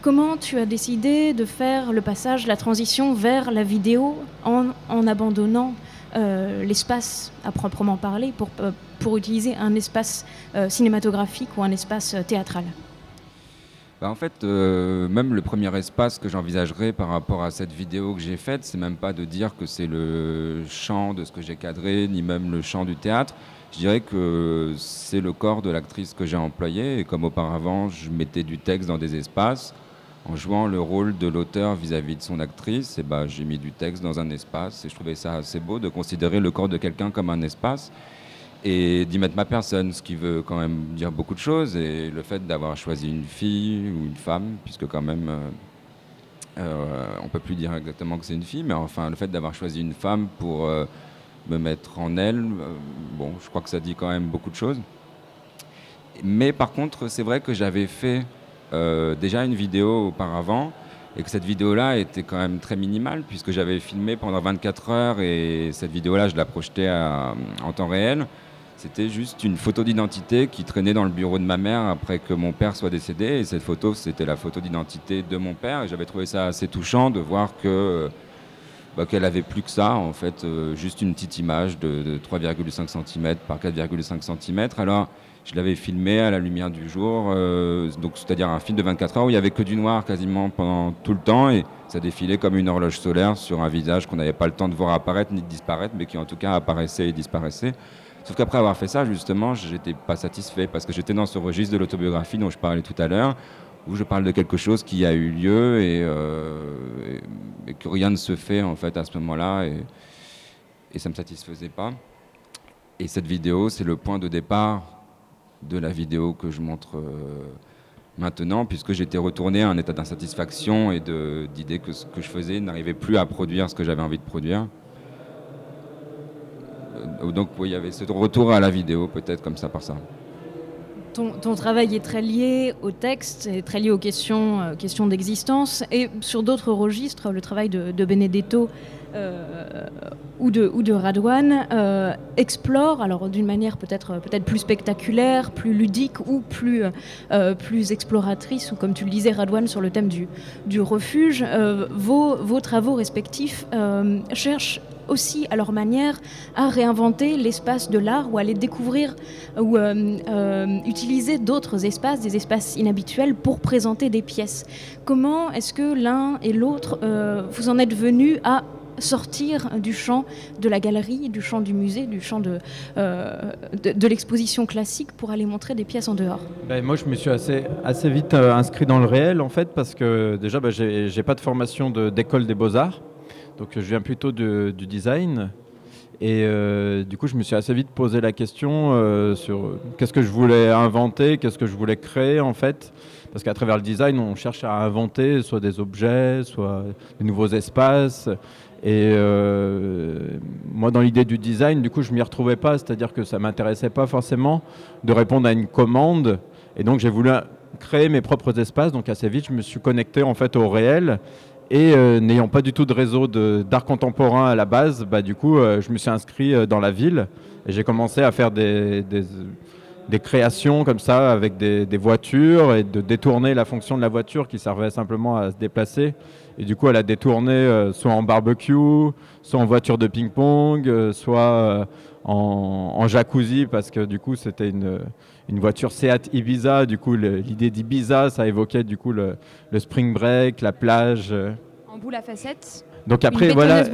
Comment tu as décidé de faire le passage, la transition vers la vidéo en, en abandonnant l'espace à proprement parler pour, pour utiliser un espace cinématographique ou un espace théâtral? Bah, en fait, euh, même le premier espace que j'envisagerais par rapport à cette vidéo que j'ai faite, c'est même pas de dire que c'est le champ de ce que j'ai cadré, ni même le champ du théâtre. Je dirais que c'est le corps de l'actrice que j'ai employé. Et comme auparavant, je mettais du texte dans des espaces, en jouant le rôle de l'auteur vis-à-vis de son actrice, et bah, j'ai mis du texte dans un espace. Et je trouvais ça assez beau de considérer le corps de quelqu'un comme un espace et d'y mettre ma personne, ce qui veut quand même dire beaucoup de choses. Et le fait d'avoir choisi une fille ou une femme, puisque quand même, euh, euh, on peut plus dire exactement que c'est une fille, mais enfin, le fait d'avoir choisi une femme pour euh, me mettre en elle, euh, bon, je crois que ça dit quand même beaucoup de choses. Mais par contre, c'est vrai que j'avais fait euh, déjà une vidéo auparavant et que cette vidéo-là était quand même très minimale puisque j'avais filmé pendant 24 heures et cette vidéo-là, je la projetais en temps réel. C'était juste une photo d'identité qui traînait dans le bureau de ma mère après que mon père soit décédé. Et cette photo, c'était la photo d'identité de mon père. Et j'avais trouvé ça assez touchant de voir que bah, qu'elle avait plus que ça, en fait, euh, juste une petite image de, de 3,5 cm par 4,5 cm. Alors, je l'avais filmé à la lumière du jour, euh, donc c'est-à-dire un film de 24 heures où il y avait que du noir quasiment pendant tout le temps et ça défilait comme une horloge solaire sur un visage qu'on n'avait pas le temps de voir apparaître ni de disparaître, mais qui en tout cas apparaissait et disparaissait. Sauf qu'après avoir fait ça, justement, j'étais pas satisfait parce que j'étais dans ce registre de l'autobiographie dont je parlais tout à l'heure, où je parle de quelque chose qui a eu lieu et, euh, que rien ne se fait en fait à ce moment-là et, et ça me satisfaisait pas. Et cette vidéo, c'est le point de départ de la vidéo que je montre euh, maintenant, puisque j'étais retourné à un état d'insatisfaction et d'idée que ce que je faisais n'arrivait plus à produire ce que j'avais envie de produire. Euh, Donc il y avait ce retour à la vidéo, peut-être comme ça par ça. Ton, travail est très lié au texte, est très lié aux questions, euh, questions d'existence. Et sur d'autres registres, le travail de, de Benedetto euh, ou, de, ou euh, explore, alors d'une manière peut-être peut plus spectaculaire, plus ludique ou plus, plus exploratrice, ou comme tu le disais, Radwan, sur le thème du, du refuge, vos, vos travaux respectifs cherchent aussi à leur manière à réinventer l'espace de l'art ou à aller découvrir ou euh, euh, utiliser d'autres espaces, des espaces inhabituels pour présenter des pièces. Comment est-ce que l'un et l'autre, euh, vous en êtes venus à sortir du champ de la galerie, du champ du musée, du champ de, de, l'exposition classique pour aller montrer des pièces en dehors? Ben, moi, je me suis assez, assez vite inscrit dans le réel, en fait, parce que déjà, ben, j'ai pas de formation d'école des beaux-arts. Donc, je viens plutôt du design. Et euh, du coup, je me suis assez vite posé la question euh, sur euh, qu'est-ce que je voulais inventer, qu'est-ce que je voulais créer, en fait? Parce qu'à travers le design, on cherche à inventer soit des objets, soit des nouveaux espaces. Et moi, dans l'idée du design, du coup, je m'y retrouvais pas, c'est-à-dire que ça m'intéressait pas forcément de répondre à une commande. Et donc, j'ai voulu créer mes propres espaces. Donc, assez vite, je me suis connecté en fait au réel. Et euh, n'ayant pas du tout de réseau d'art contemporain à la base, bah, du coup, euh, je me suis inscrit euh, dans la ville et j'ai commencé à faire des, des, créations comme ça avec des, voitures et de détourner la fonction de la voiture qui servait simplement à se déplacer. Et du coup, elle a détourné soit en barbecue, soit en voiture de ping-pong, soit en jacuzzi parce que du coup, c'était une, une voiture Seat Ibiza. Du coup, l'idée d'Ibiza, ça évoquait du coup le, le spring break, la plage. euh. En boule à facettes Donc après, voilà,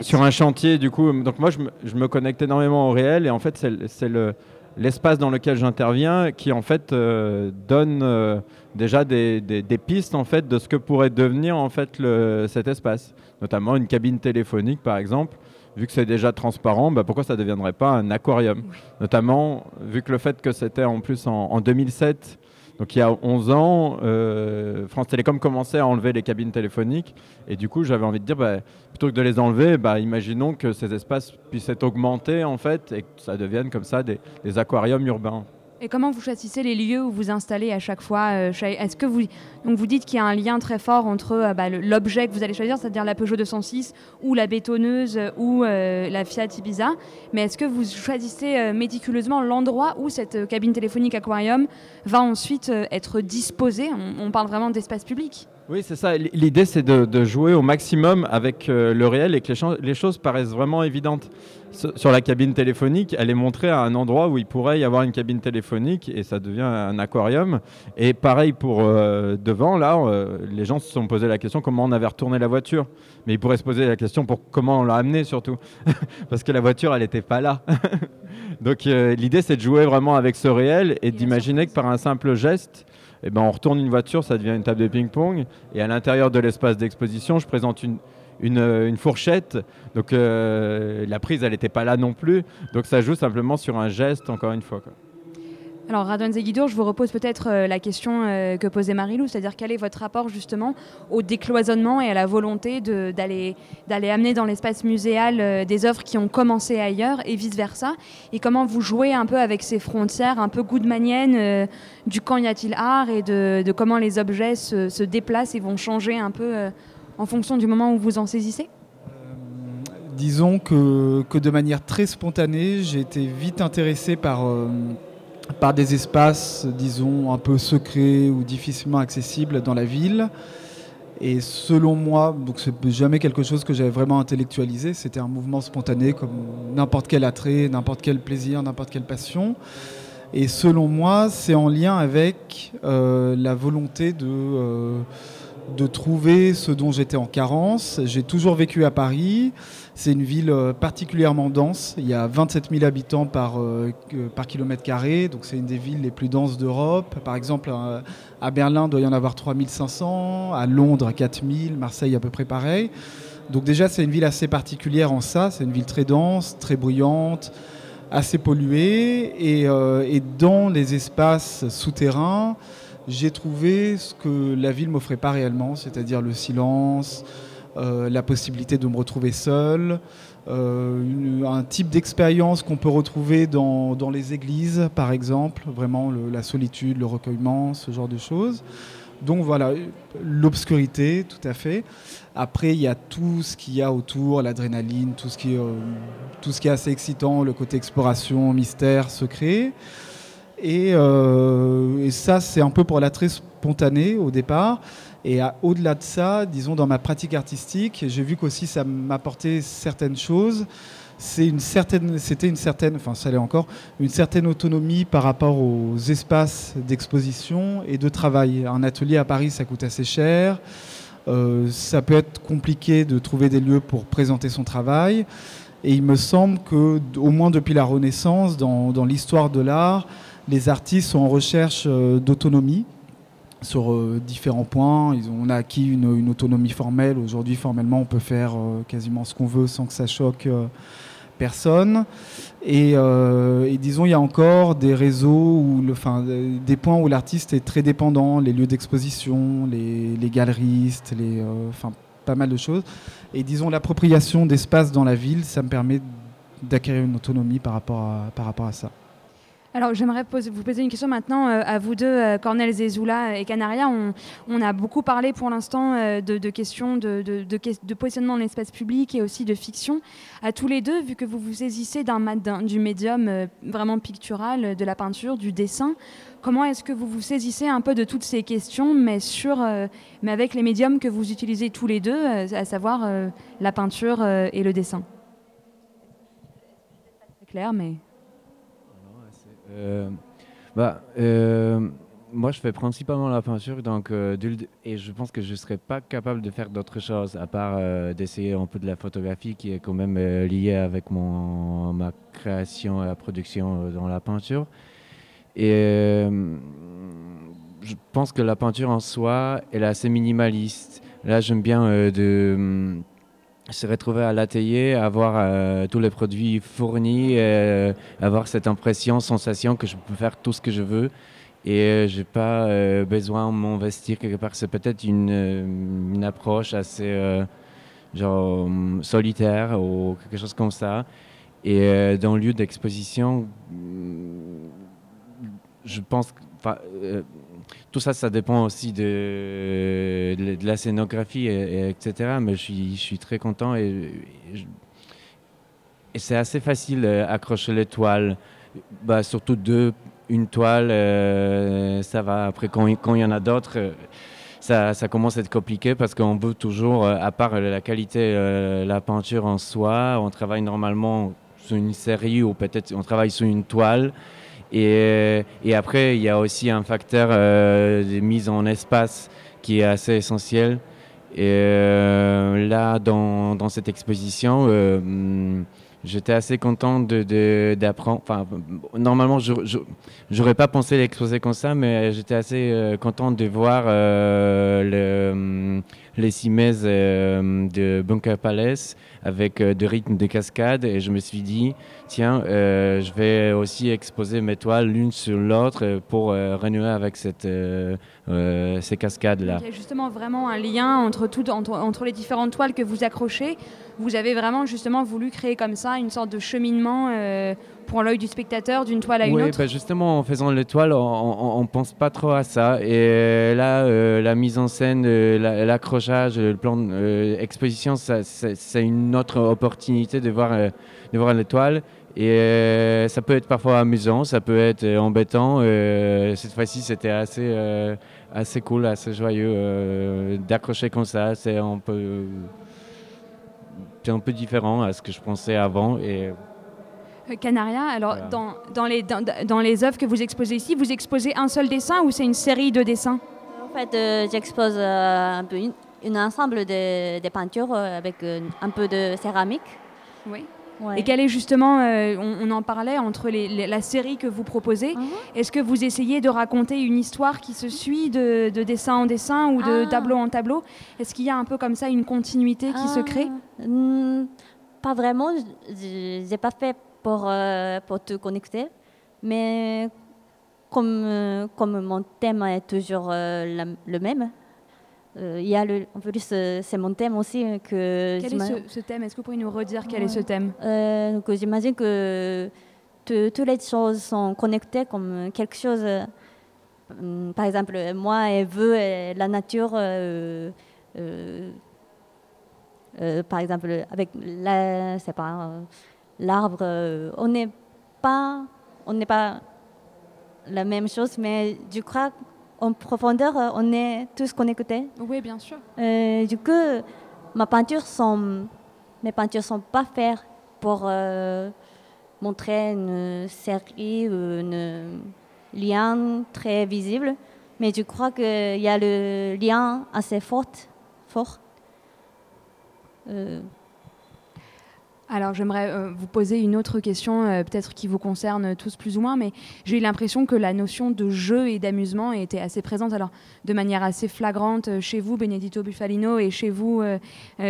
sur un chantier, du coup, donc moi, je me, je me connecte énormément au réel et en fait, c'est le- c'est le, l'espace dans lequel j'interviens qui en fait euh, donne euh, déjà des, des- des pistes en fait de ce que pourrait devenir en fait le- cet espace, notamment une cabine téléphonique par exemple. Vu que c'est déjà transparent, bah, pourquoi ça ne deviendrait pas un aquarium? Notamment, vu que le fait que c'était en plus en, en 2007, donc il y a 11 ans, euh, France Télécom commençait à enlever les cabines téléphoniques. Et du coup, j'avais envie de dire, bah, plutôt que de les enlever, bah, imaginons que ces espaces puissent être augmentés en fait et que ça devienne comme ça des, des aquariums urbains. Et comment vous choisissez les lieux où vous installez à chaque fois euh, Est-ce que vous donc vous dites qu'il y a un lien très fort entre euh, bah, l'objet que vous allez choisir, c'est-à-dire la Peugeot 206 ou la bétonneuse ou euh, la Fiat Ibiza, mais est-ce que vous choisissez méticuleusement l'endroit où cette cabine téléphonique aquarium va ensuite être disposée? On parle vraiment d'espace public. Oui, c'est ça. L'idée, c'est de, de jouer au maximum avec euh, le réel et que les, choses paraissent vraiment évidentes. Sur la cabine téléphonique, elle est montrée à un endroit où il pourrait y avoir une cabine téléphonique et ça devient un aquarium. Et pareil pour euh, devant, là, euh, les gens se sont posé la question comment on avait retourné la voiture. Mais ils pourraient se poser la question pour comment on l'a amenée surtout. Parce que la voiture, elle n'était pas là. Donc l'idée, c'est de jouer vraiment avec ce réel et d'imaginer que par un simple geste, eh ben, on retourne une voiture, ça devient une table de ping-pong. Et à l'intérieur de l'espace d'exposition, je présente une, une, fourchette. Donc euh, la prise, elle n'était pas là non plus. Donc ça joue simplement sur un geste, encore une fois. Alors Radouane Zeguidour, je vous repose peut-être euh, la question euh, que posait Marilou, c'est-à-dire quel est votre rapport justement au décloisonnement et à la volonté d'aller amener dans l'espace muséal euh, des œuvres qui ont commencé ailleurs et vice-versa, et comment vous jouez un peu avec ces frontières un peu goodmaniennes du quand y a-t-il art et de, comment les objets se, déplacent et vont changer un peu en fonction du moment où vous en saisissez? Disons que, de manière très spontanée, j'ai été vite intéressé par, par des espaces, disons, un peu secrets ou difficilement accessibles dans la ville. Et selon moi, donc c'est jamais quelque chose que j'avais vraiment intellectualisé, c'était un mouvement spontané comme n'importe quel attrait, n'importe quel plaisir, n'importe quelle passion. Et selon moi, c'est en lien avec euh, la volonté de, euh, de trouver ce dont j'étais en carence. J'ai toujours vécu à Paris. C'est une ville euh, particulièrement dense. Il y a 27 000 habitants par, euh, par kilomètre carré. Donc c'est une des villes les plus denses d'Europe. Par exemple, euh, à Berlin, il doit y en avoir 3500. À Londres, 4000. Marseille, à peu près pareil. Donc déjà, c'est une ville assez particulière en ça. C'est une ville très dense, très bruyante, assez polluée. Et, et dans les espaces souterrains, j'ai trouvé ce que la ville m'offrait pas réellement, c'est-à-dire le silence, la possibilité de me retrouver seul, euh, un type d'expérience qu'on peut retrouver dans, dans les églises, par exemple, vraiment la solitude, le recueillement, ce genre de choses. Donc voilà, l'obscurité, tout à fait. Après, il y a tout ce qu'il y a autour, l'adrénaline, tout, ce qui est, euh, tout ce qui est assez excitant, le côté exploration, mystère, secret. Et, euh, et ça, c'est un peu pour l'attrait spontané au départ. Et au-delà de ça, disons, dans ma pratique artistique, j'ai vu qu'aussi ça m'apportait certaines choses. C'était une certaine, enfin ça l'est encore, une certaine autonomie par rapport aux espaces d'exposition et de travail. Un atelier à Paris, ça coûte assez cher. Euh, ça peut être compliqué de trouver des lieux pour présenter son travail. Et il me semble que, au moins depuis la Renaissance, dans, dans l'histoire de l'art, les artistes sont en recherche euh, d'autonomie sur euh, différents points. On a acquis une, autonomie formelle. Aujourd'hui, formellement, on peut faire euh, quasiment ce qu'on veut sans que ça choque euh, personne. Et, disons, il y a encore des réseaux, où des points où l'artiste est très dépendant, les lieux d'exposition, les, les galeristes, les, pas mal de choses. Et disons, l'appropriation d'espace dans la ville, ça me permet d'acquérir une autonomie par rapport à, par rapport à ça. Alors, j'aimerais vous poser une question maintenant euh, à vous deux, euh, Cornel Zezula et Canaria. On, a beaucoup parlé pour l'instant euh, de, questions de, de- de positionnement dans l'espace public et aussi de fiction. À tous les deux, vu que vous vous saisissez du médium vraiment pictural, de la peinture, du dessin, comment est-ce que vous vous saisissez un peu de toutes ces questions, mais, mais avec les médiums que vous utilisez tous les deux, à savoir la peinture et le dessin? C'est clair, mais... Euh, bah, euh, moi, je fais principalement la peinture, donc, euh, et je pense que je ne serais pas capable de faire d'autres choses, à part d'essayer un peu de la photographie, qui est quand même liée avec mon, ma création et la production dans la peinture. Et je pense que la peinture en soi, elle est assez minimaliste. Là, j'aime bien de se retrouver à l'atelier, avoir tous les produits fournis, avoir cette impression, sensation que je peux faire tout ce que je veux et euh, j'ai pas euh, besoin de m'investir quelque part. C'est peut-être une, euh, approche assez genre solitaire ou quelque chose comme ça. Et dans le lieu d'exposition, je pense que tout ça, ça dépend aussi de, de, la scénographie, et, etc. Mais je suis, très content et, c'est assez facile d'accrocher les toiles, bah, surtout deux une toile, euh, ça va. Après, quand il y en a d'autres, euh, ça, ça, commence à être compliqué parce qu'on veut toujours, euh, à part la qualité, la peinture en soi, on travaille normalement sur une série ou peut-être on travaille sur une toile. Et, et, après, il y a aussi un facteur de mise en espace qui est assez essentiel. Et là, dans, cette exposition, j'étais assez content d'apprendre. De, normalement, je n'aurais pas pensé l'exposer comme ça, mais j'étais assez euh, content de voir euh, hum, les cimaises euh, de Bunker Palace avec de rythmes de cascade. Et je me suis dit, tiens, je vais aussi exposer mes toiles l'une sur l'autre pour renouer avec ces cascades-là. Il y a justement vraiment un lien entre les différentes toiles que vous accrochez vous avez vraiment justement voulu créer comme ça une sorte de cheminement euh, pour l'œil du spectateur d'une toile à une autre Oui, bah, justement en faisant l'étoile, on ne pense pas trop à ça. Et euh, là, euh, la mise en scène, l'accrochage, le plan d'exposition, c'est une autre opportunité de voir, de voir l'étoile. Et ça peut être parfois amusant, ça peut être embêtant. cette fois-ci, c'était assez, assez cool, assez joyeux d'accrocher comme ça. C'est un c'est un peu différent à ce que je pensais avant. Et... Euh, Canaria, alors dans, dans, les, dans, dans, les œuvres que vous exposez ici, vous exposez un seul dessin ou c'est une série de dessins? En fait, euh, j'expose euh, un peu une, ensemble de, de peintures avec un peu de céramique. Oui. Et quelle est justement, euh, on, en parlait, entre les, la série que vous proposez, mhm. est-ce que vous essayez de raconter une histoire qui se suit de, dessin en dessin ou de ah. tableau en tableau? Est-ce qu'il y a un peu comme ça une continuité qui se crée? Ah. hmm, Pas vraiment, je n'ai pas fait pour, euh, pour te connecter, mais comme, euh, comme mon thème est toujours le même, il y a le, en plus, c'est mon thème aussi. Euh, que quel est ce, thème? Est-ce que vous pourriez nous redire quel est ce thème? Euh, J'imagine que toutes les choses sont connectées comme quelque chose. par exemple, moi et vous, et la nature, par exemple, avec l'arbre, on n'est pas, on n'est pas la même chose, mais je crois en profondeur, euh, on est tous connectés. Oui, bien sûr. Euh, du coup, ma peinture sont, mes peintures sont pas faites pour euh, montrer une série ou un lien très visible, mais je crois qu'il y a le lien assez fort. fort. Alors j'aimerais euh, vous poser une autre question, euh, peut-être qui vous concerne tous plus ou moins, mais j'ai eu l'impression que la notion de jeu et d'amusement était assez présente, alors de manière assez flagrante euh, chez vous, Benedito Buffalino, et chez vous,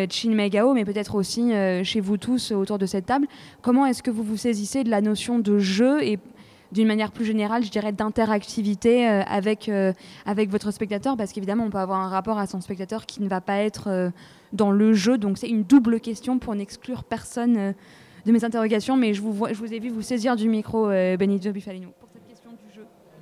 Chin Megao, mais peut-être aussi chez vous tous autour de cette table. Comment est-ce que vous vous saisissez de la notion de jeu et d'une manière plus générale, je dirais, d'interactivité avec, avec votre spectateur, parce qu'évidemment, on peut avoir un rapport à son spectateur qui ne va pas être dans le jeu. Donc c'est une double question pour n'exclure personne euh, de mes interrogations, mais je vous, vois, je vous ai vu vous saisir du micro, euh, Benito jeu.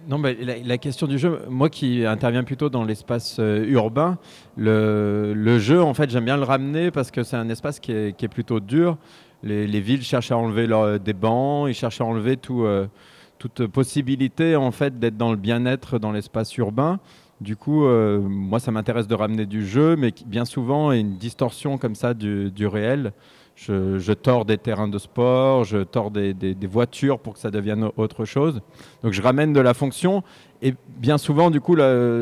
Non, mais la, question du jeu, moi qui interviens plutôt dans l'espace euh, urbain, le, jeu, en fait, j'aime bien le ramener parce que c'est un espace qui est, plutôt dur. Les, les, villes cherchent à enlever des bancs, ils cherchent à enlever tout, toute possibilité en fait d'être dans le bien-être dans l'espace urbain. Du coup, euh, moi, ça m'intéresse de ramener du jeu, mais bien souvent, une distorsion comme ça du, réel. Je, tords des terrains de sport, je tords des, voitures pour que ça devienne autre chose. Donc, je ramène de la fonction. Et bien souvent, du coup,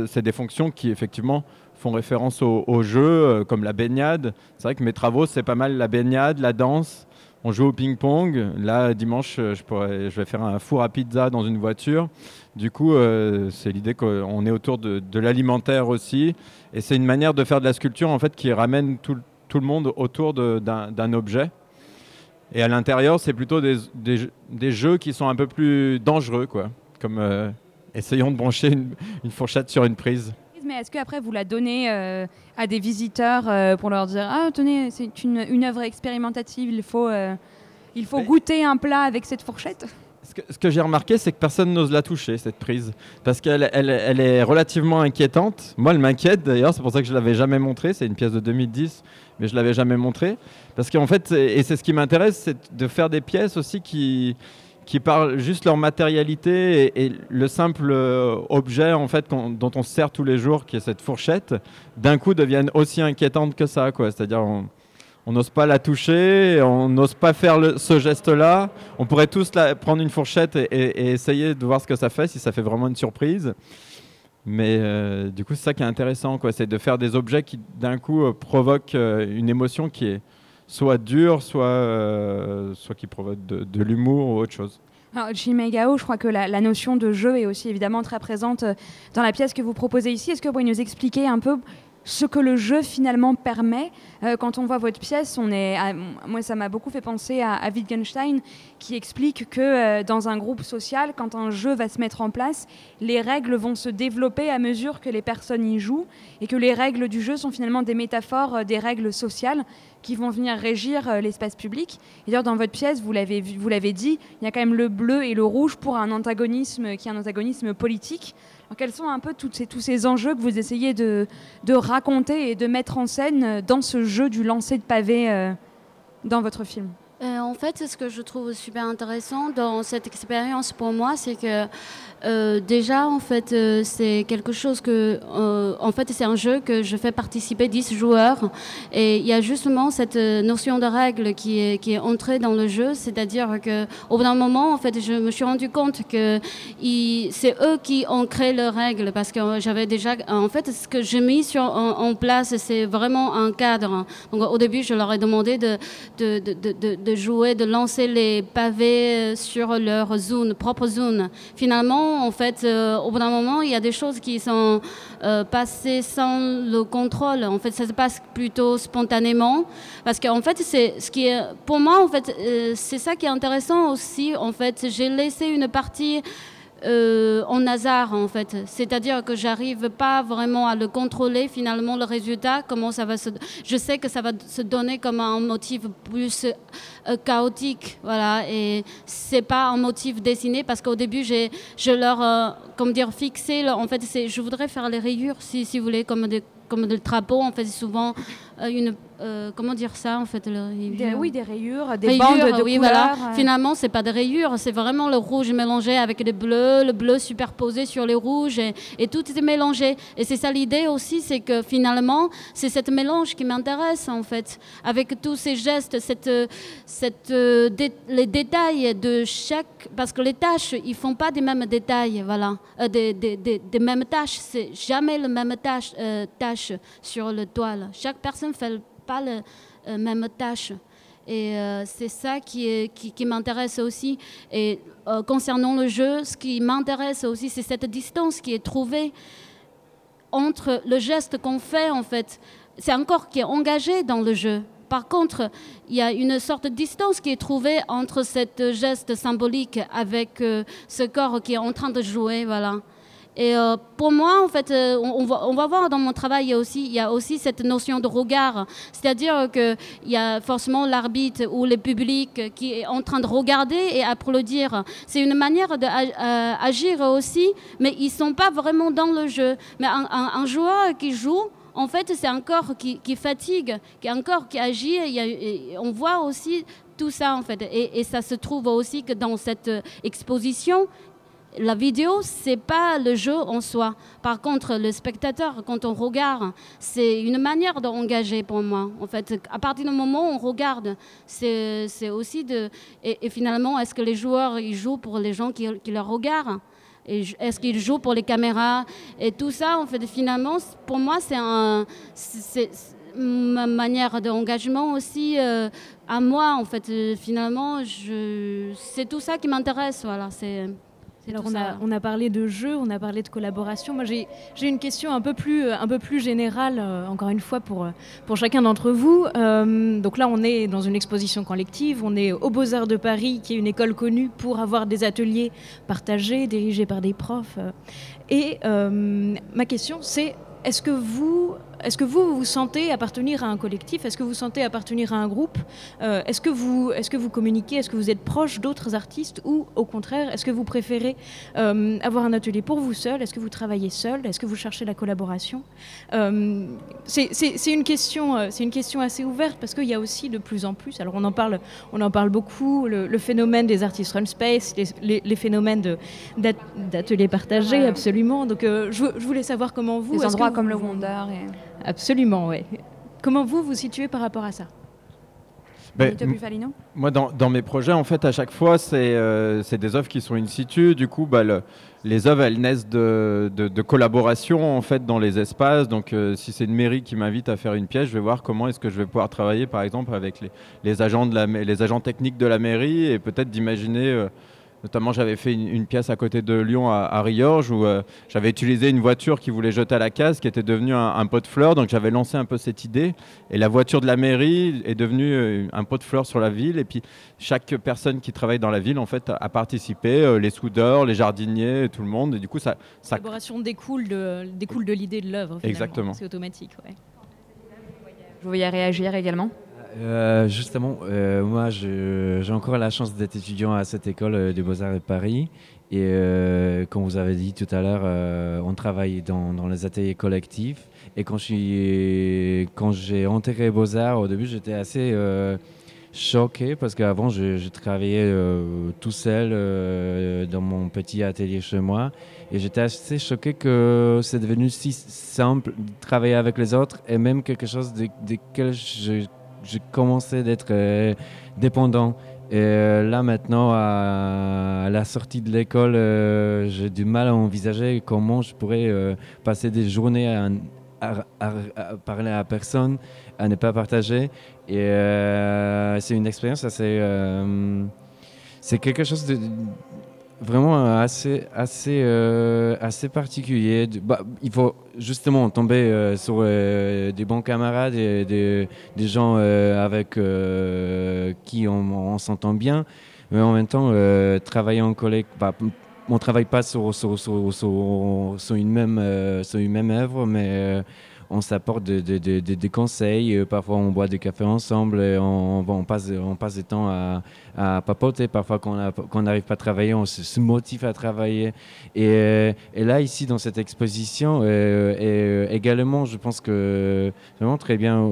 c'est des fonctions qui, effectivement, font référence au, jeu, euh, comme la baignade. C'est vrai que mes travaux, c'est pas mal la baignade, la danse. On joue au ping-pong. Là, dimanche, je, pourrais, je vais faire un four à pizza dans une voiture. Du coup, euh, c'est l'idée qu'on est autour de, l'alimentaire aussi. Et c'est une manière de faire de la sculpture en fait qui ramène tout, le monde autour d'un objet. Et à l'intérieur, c'est plutôt des, jeux qui sont un peu plus dangereux, quoi. Comme euh, essayons de brancher une, fourchette sur une prise. Mais est-ce qu'après vous la donnez euh, à des visiteurs pour leur dire Ah, tenez, c'est une, une, œuvre expérimentative, il faut, il faut goûter un plat avec cette fourchette? Ce que, j'ai remarqué, c'est que personne n'ose la toucher, cette prise. Parce qu'elle elle, est relativement inquiétante. Moi, elle m'inquiète d'ailleurs, c'est pour ça que je ne l'avais jamais montrée. C'est une pièce de 2010, mais je ne l'avais jamais montrée. Parce qu'en fait, et c'est ce qui m'intéresse, c'est de faire des pièces aussi qui, qui parlent juste leur matérialité et, le simple euh, objet en fait dont on se sert tous les jours, qui est cette fourchette, d'un coup deviennent aussi inquiétantes que ça. C'est-à-dire, on n'ose pas la toucher, on n'ose pas faire ce geste-là. On pourrait tous prendre une fourchette et, essayer de voir ce que ça fait, si ça fait vraiment une surprise. Mais euh, du coup, c'est ça qui est intéressant. C'est de faire des objets qui, d'un coup, euh, provoquent une émotion qui est soit dure, soit, soit qui provoque de, l'humour ou autre chose. Alors, Gao, je crois que la, la, notion de jeu est aussi évidemment très présente dans la pièce que vous proposez ici. Est-ce que vous pouvez nous expliquer un peu ce que le jeu finalement permet. Euh, quand on voit votre pièce, moi ça m'a beaucoup fait penser à, Wittgenstein qui explique que euh, dans un groupe social, quand un jeu va se mettre en place, les règles vont se développer à mesure que les personnes y jouent et que les règles du jeu sont finalement des métaphores euh, des règles sociales qui vont venir régir l'espace public. D'ailleurs, dans votre pièce, vous l'avez, vous l'avez dit, il y a quand même le bleu et le rouge pour un antagonisme qui est un antagonisme politique quels sont un peu tous ces, tous ces enjeux que vous essayez de, de, raconter et de mettre en scène dans ce jeu du lancer de pavé euh, dans votre film? Euh, en fait, ce que je trouve super intéressant dans cette expérience pour moi, c'est que euh, déjà, en fait, euh, c'est quelque chose que, en fait, c'est un jeu que je fais participer 10 joueurs, et il y a justement cette notion de règle qui est, entrée dans le jeu, c'est-à-dire que au bout d'un moment, en fait, je me suis rendu compte que c'est eux qui ont créé leurs règles, parce que j'avais déjà, en fait, ce que j'ai mis sur, en, place, c'est vraiment un cadre. Donc, au début, je leur ai demandé de, de, jouer, de lancer les pavés euh, sur leur zone, propre zone. Finalement, en fait, euh, au bout d'un moment, il y a des choses qui sont euh, passées sans le contrôle. En fait, ça se passe plutôt spontanément, parce qu'en fait, c'est ce qui pour moi, en fait, c'est ça qui est intéressant aussi. En fait, j'ai laissé une partie euh, en hasard en fait. C'est-à-dire que j'arrive pas vraiment à le contrôler finalement le résultat, comment ça va se. Je sais que ça va se donner comme un motif plus euh, chaotique, voilà. Et c'est pas un motif dessiné parce qu'au début j'ai, je leur, euh, comme dire, fixé. en fait, c'est, je voudrais faire les rayures, si, si vous voulez, comme des comme des drapeaux, en fait, souvent une euh, comment dire ça en fait Oui, des rayures, des bandes de oui, Voilà. Finalement, c'est pas des rayures, c'est vraiment le rouge mélangé avec le bleu, le bleu superposé sur les rouges et, et tout est mélangé. Et c'est ça l'idée aussi, c'est que finalement, c'est cette mélange qui m'intéresse en fait, avec tous ces gestes, cette, cette, euh, les détails de chaque, parce que les tâches, ils font pas des mêmes détails, voilà, euh, des, des, des, mêmes tâches, c'est jamais le même tâche, tâche sur le toile. Chaque personne fait pas la euh, même tâche. Et euh, c'est ça qui, qui, m'intéresse aussi. Et euh, concernant le jeu, ce qui m'intéresse aussi, c'est cette distance qui est trouvée entre le geste qu'on fait, en fait. C'est un corps qui est engagé dans le jeu. Par contre, il y a une sorte de distance qui est trouvée entre ce geste symbolique avec ce corps qui est en train de jouer. Voilà. Et euh, pour moi, en fait, euh, on, va, voir dans mon travail, il y a aussi, il y a aussi cette notion de regard. C'est-à-dire qu'il y a forcément l'arbitre ou le public qui est en train de regarder et applaudir. C'est une manière d'agir euh, aussi, mais ils ne sont pas vraiment dans le jeu. Mais un, joueur qui joue, en fait, c'est un corps qui, fatigue, qui un corps qui agit. On voit aussi tout ça, en fait. Et, et ça se trouve aussi que dans cette exposition, la vidéo, c'est pas le jeu en soi. Par contre, le spectateur, quand on regarde, c'est une manière d'engager pour moi. En fait, à partir du moment où on regarde, c'est aussi de. Et, finalement, est-ce que les joueurs ils jouent pour les gens qui, qui les regardent? Est-ce qu'ils jouent pour les caméras? Et tout ça, en fait, finalement, pour moi, c'est ma manière d'engagement aussi euh, à moi, en fait. Finalement, c'est tout ça qui m'intéresse. Voilà. Alors on a, on a, parlé de jeu, on a parlé de collaboration. Moi j'ai une question un peu plus, un peu plus générale, euh, encore une fois, pour, pour chacun d'entre vous. Euh, donc là on est dans une exposition collective, on est au Beaux-Arts de Paris, qui est une école connue pour avoir des ateliers partagés, dirigés par des profs. Et euh, ma question c'est, est-ce que vous, est-ce que vous, vous sentez appartenir à un collectif? Est-ce que vous sentez appartenir à un groupe? Euh, Est-ce que, vous, est que vous communiquez? Est-ce que vous êtes proche d'autres artistes Ou au contraire, est-ce que vous préférez euh, avoir un atelier pour vous seul? Est-ce que vous travaillez seul? Est-ce que vous cherchez la collaboration? Euh, C'est une, question, une question assez ouverte parce qu'il y a aussi de plus en plus, alors on en parle, on en parle beaucoup, le, phénomène des artistes run space, les, les, phénomènes d'ateliers partagés, absolument. Donc je, je, voulais savoir comment vous... Des endroits comme le Wonder. Et... Absolument, oui. Comment vous vous situez par rapport à ça? Ben, moi, dans, dans, mes projets, en fait, à chaque fois, c'est euh, des œuvres qui sont in situ. Du coup, bah, les œuvres, elles naissent de, de, collaboration en fait dans les espaces. Donc, euh, si c'est une mairie qui m'invite à faire une pièce, je vais voir comment est-ce que je vais pouvoir travailler, par exemple, avec les, les agents, de la, les agents techniques de la mairie et peut-être d'imaginer. Euh, Notamment, j'avais fait une, pièce à côté de Lyon, à, Riorges, où euh, j'avais utilisé une voiture qui voulait jeter à la case, qui était devenue un, pot de fleurs. Donc, j'avais lancé un peu cette idée. Et la voiture de la mairie est devenue euh, un pot de fleurs sur la ville. Et puis, chaque personne qui travaille dans la ville, en fait, a participé. Euh, les soudeurs, les jardiniers, tout le monde. Et du coup, ça. ça... La collaboration découle de, découle de l'idée de l'œuvre. Exactement. C'est automatique, ouais. Vous voyez réagir également? Euh, justement, euh, moi, j'ai encore la chance d'être étudiant à cette école euh, des Beaux-Arts de Paris. Et comme vous avez dit tout à l'heure, on travaille dans, les ateliers collectifs. Et quand j'ai enterré Beaux-Arts, au début, j'étais assez choqué parce qu'avant, je, travaillais tout seul dans mon petit atelier chez moi. Et j'étais assez choqué que c'est devenu si simple de travailler avec les autres et même quelque chose de, desquels je j'ai commencé d'être euh, dépendant. Et euh, là maintenant, à, la sortie de l'école, euh, j'ai du mal à envisager comment je pourrais passer des journées à, parler à personne, à ne pas partager. Et c'est une expérience assez... c'est quelque chose de vraiment euh, assez, assez, euh, assez particulier. Bah, il faut justement tomber euh, sur des bons camarades et des, des gens avec qui on, s'entend bien, mais en même temps, travailler en collègue. Bah, on ne travaille pas sur, sur, sur, une même, sur une même œuvre, mais on s'apporte des conseils. Euh, parfois, on boit des cafés ensemble. Et on, on, passe, on passe du temps à, à papoter. Parfois, quand on n'arrive pas à travailler, on se, motive à travailler. Et, euh, et, là, ici, dans cette exposition, euh, et, également, je pense que vraiment très bien.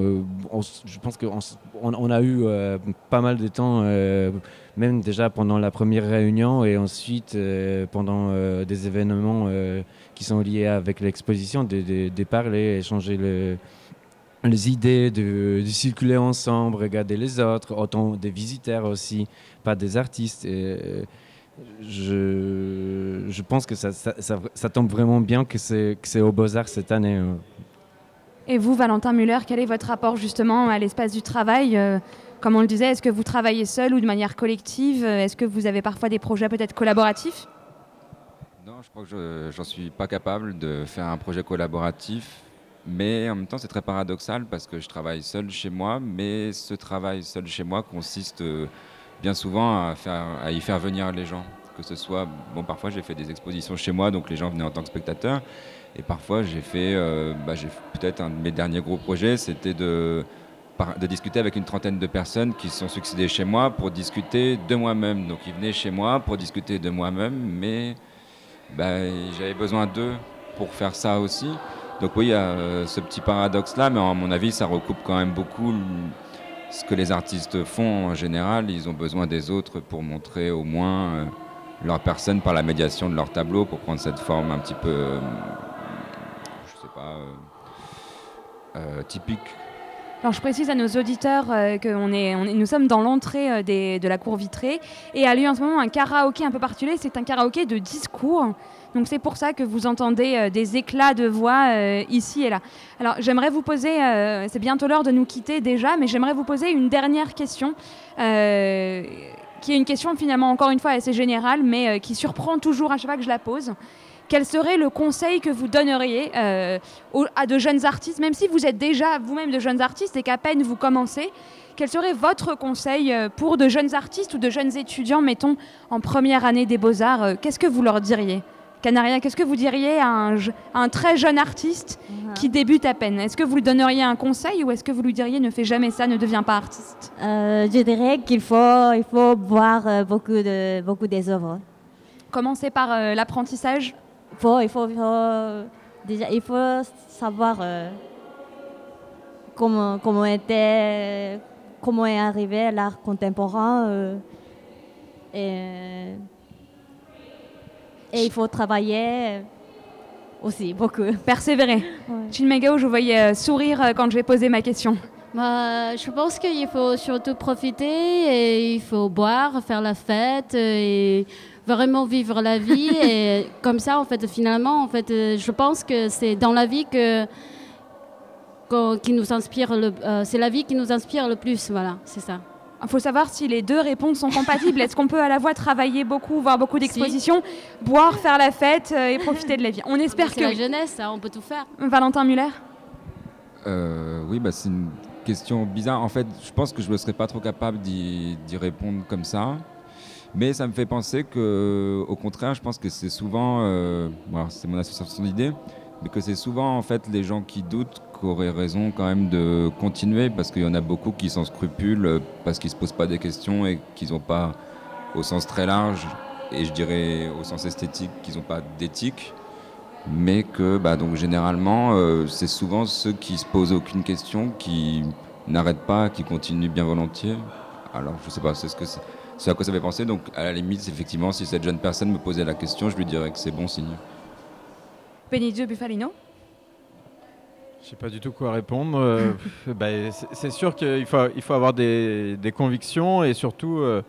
je pense qu'on on, a eu pas mal de temps même déjà pendant la première réunion et ensuite pendant des événements qui sont liés avec l'exposition, de, de, parler, échanger les idées, de, circuler ensemble, regarder les autres, autant des visiteurs aussi, pas des artistes. Et je, je pense que ça, ça, ça, tombe vraiment bien que c'est au Beaux-Arts cette année. Hein. Et vous, Valentin Muller, quel est votre rapport justement à l'espace du travail euh, Comme on le disait, est-ce que vous travaillez seul ou de manière collective Est-ce que vous avez parfois des projets peut-être collaboratifs? Je crois que j'en suis pas capable de faire un projet collaboratif. Mais en même temps, c'est très paradoxal parce que je travaille seul chez moi, mais ce travail seul chez moi consiste euh, bien souvent à, y faire venir les gens. Que ce soit, bon, parfois j'ai fait des expositions chez moi, donc les gens venaient en tant que spectateurs. Et parfois j'ai fait, euh, bah, peut-être un de mes derniers gros projets, c'était de, discuter avec une trentaine de personnes qui sont succédées chez moi pour discuter de moi-même. Donc ils venaient chez moi pour discuter de moi-même, mais ben, j'avais besoin d'eux pour faire ça aussi. Donc oui, il y a euh, ce petit paradoxe-là, mais à mon avis, ça recoupe quand même beaucoup ce que les artistes font en général. Ils ont besoin des autres pour montrer au moins euh, leur personne par la médiation de leur tableau pour prendre cette forme un petit peu, euh, je sais pas, typique. Alors je précise à nos auditeurs euh, que est, nous sommes dans l'entrée de la cour vitrée et a lieu en ce moment un karaoké un peu particulier. C'est un karaoké de discours. Donc c'est pour ça que vous entendez euh, des éclats de voix euh, ici et là. Alors j'aimerais vous poser, euh, c'est bientôt l'heure de nous quitter déjà, mais j'aimerais vous poser une dernière question. qui est une question finalement encore une fois assez générale, mais qui surprend toujours à chaque fois que je la pose. Quel serait le conseil que vous donneriez à de jeunes artistes, même si vous êtes déjà vous-même de jeunes artistes et qu'à peine vous commencez Quel serait votre conseil pour de jeunes artistes ou de jeunes étudiants, mettons, en première année des beaux-arts Qu'est-ce que vous leur diriez? Canaria, qu'est-ce que vous diriez à un, je- à un très jeune artiste qui débute à peine? Est-ce que vous lui donneriez un conseil ou est-ce que vous lui diriez ne fais jamais ça, ne deviens pas artiste? Euh, je dirais qu'il faut, il faut voir euh, beaucoup, de, beaucoup des œuvres. Commencer par euh, l'apprentissage? Il faut, il faut, il faut- déjà, il faut savoir euh, comment, comment, était, comment est arrivé l'art contemporain. et, et il faut travailler aussi beaucoup. Persévérer. Chinmegao, je voyais euh, sourire euh, quand je vais poser ma question. Bah, je pense qu'il faut surtout profiter et il faut boire, faire la fête euh, et vraiment vivre la vie. et comme ça, en fait, finalement, en fait, euh, je pense que c'est dans la vie que, qui nous inspire le, euh, c'est la vie qui nous inspire le plus. Voilà, c'est ça. Il faut savoir si les deux réponses sont compatibles. Est-ce qu'on peut à la fois travailler beaucoup, voir beaucoup d'expositions, boire, faire la fête euh, et profiter de la vie? On espère C'est que la oui. jeunesse, ça, on peut tout faire. Valentin Muller? Euh, oui, bah, c'est une question bizarre. En fait, je pense que je ne serais pas trop capable d'y répondre comme ça. Mais ça me fait penser que, au contraire, je pense que c'est souvent, euh, bon, c'est mon association d'idées, mais que c'est souvent en fait les gens qui doutent qui auraient raison quand même de continuer parce qu'il y en a beaucoup qui s'en scrupulent euh, parce qu'ils se posent pas des questions et qu'ils n'ont pas, au sens très large, et je dirais au sens esthétique, qu'ils n'ont pas d'éthique mais que bah, donc généralement euh, c'est souvent ceux qui se posent aucune question qui n'arrêtent pas, qui continuent bien volontiers. Alors je sais pas, c'est ce à quoi ça fait penser. Donc à la limite, effectivement, si cette jeune personne me posait la question, je lui dirais que c'est bon signe. Benizio Bufalino Je sais pas du tout quoi répondre. Euh, bah, c'est- sûr qu'il faut, il faut avoir des, convictions et surtout euh,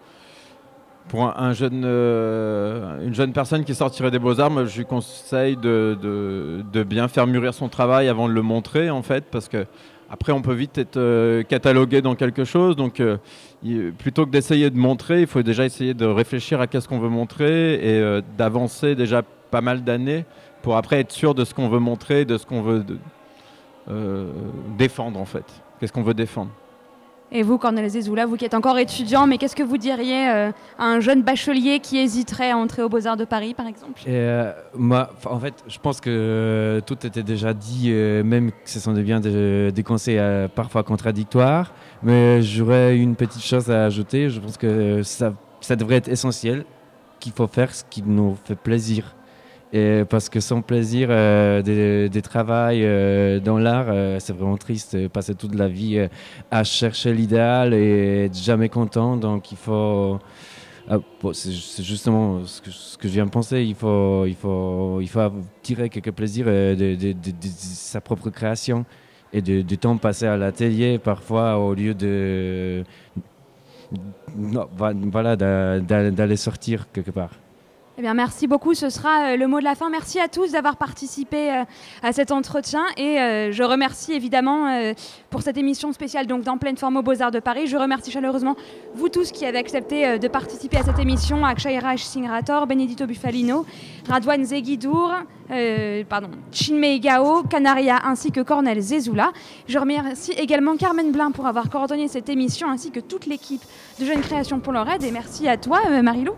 pour un, un jeune, euh, une jeune personne qui sortirait des beaux-arts, moi, je lui conseille de, bien faire mûrir son travail avant de le montrer en fait parce que après on peut vite être catalogué dans quelque chose. Donc plutôt que d'essayer de montrer, il faut déjà essayer de réfléchir à qu'est-ce qu'on veut montrer et d'avancer déjà pas mal d'années pour après être sûr de ce qu'on veut montrer, de ce qu'on veut de- euh, défendre en fait. Qu'est-ce qu'on veut défendre? Et vous, Cornel Zezoula, vous qui êtes encore étudiant, mais qu'est-ce que vous diriez euh, à un jeune bachelier qui hésiterait à entrer aux Beaux-Arts de Paris, par exemple? Et, euh, moi, en fait, je pense que euh, tout était déjà dit, euh, même que ce sont des, bien des, des conseils euh, parfois contradictoires. Mais j'aurais une petite chose à ajouter. Je pense que ça, ça devrait être essentiel, qu'il faut faire ce qui nous fait plaisir. Et parce que sans plaisir, euh, des, des travails euh, dans l'art, euh, c'est vraiment triste. Passer toute la vie euh, à chercher l'idéal et être jamais content. Donc il faut. Ah, c'est justement ce que, je viens de penser. Il faut, il faut, il faut tirer quelques plaisirs de, sa propre création et du temps passé à l'atelier parfois au lieu de voilà d'a- d'a- d'aller sortir quelque part. Eh bien, merci beaucoup. Ce sera euh, le mot de la fin. Merci à tous d'avoir participé euh, à cet entretien. Et euh, je remercie évidemment pour cette émission spéciale donc d'en pleine forme aux Beaux-Arts de Paris. Je remercie chaleureusement vous tous qui avez accepté de participer à cette émission. Akshay Raj Singrator, Benedito Bufalino, Radwan Zegidour, euh, pardon, Chinmei Gao, Canaria ainsi que Cornel Zezoula. Je remercie également Carmen Blin pour avoir coordonné cette émission ainsi que toute l'équipe de Jeunes Créations pour leur aide. Et merci à toi, Marilou.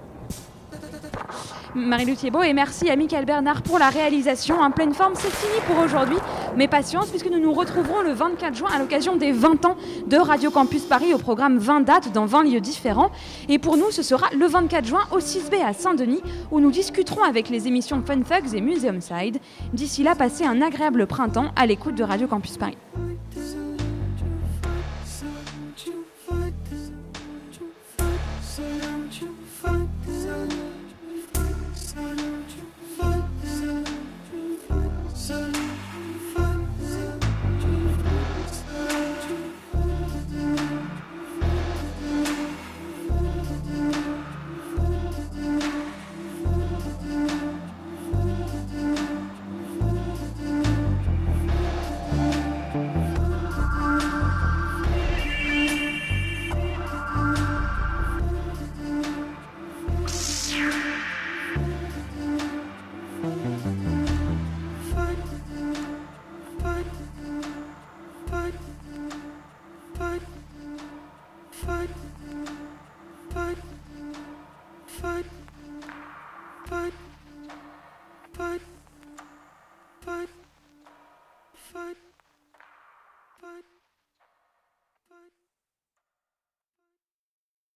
Marie-Lou Thiebaud et merci à Michael Bernard pour la réalisation. En pleine forme, c'est fini pour aujourd'hui. Mais patience, puisque nous nous retrouverons le 24 juin à l'occasion des 20 ans de Radio Campus Paris au programme 20 dates dans 20 lieux différents. Et pour nous, ce sera le 24 juin au 6B à Saint-Denis où nous discuterons avec les émissions Fun Fugs et Museum Side. D'ici là, passez un agréable printemps à l'écoute de Radio Campus Paris.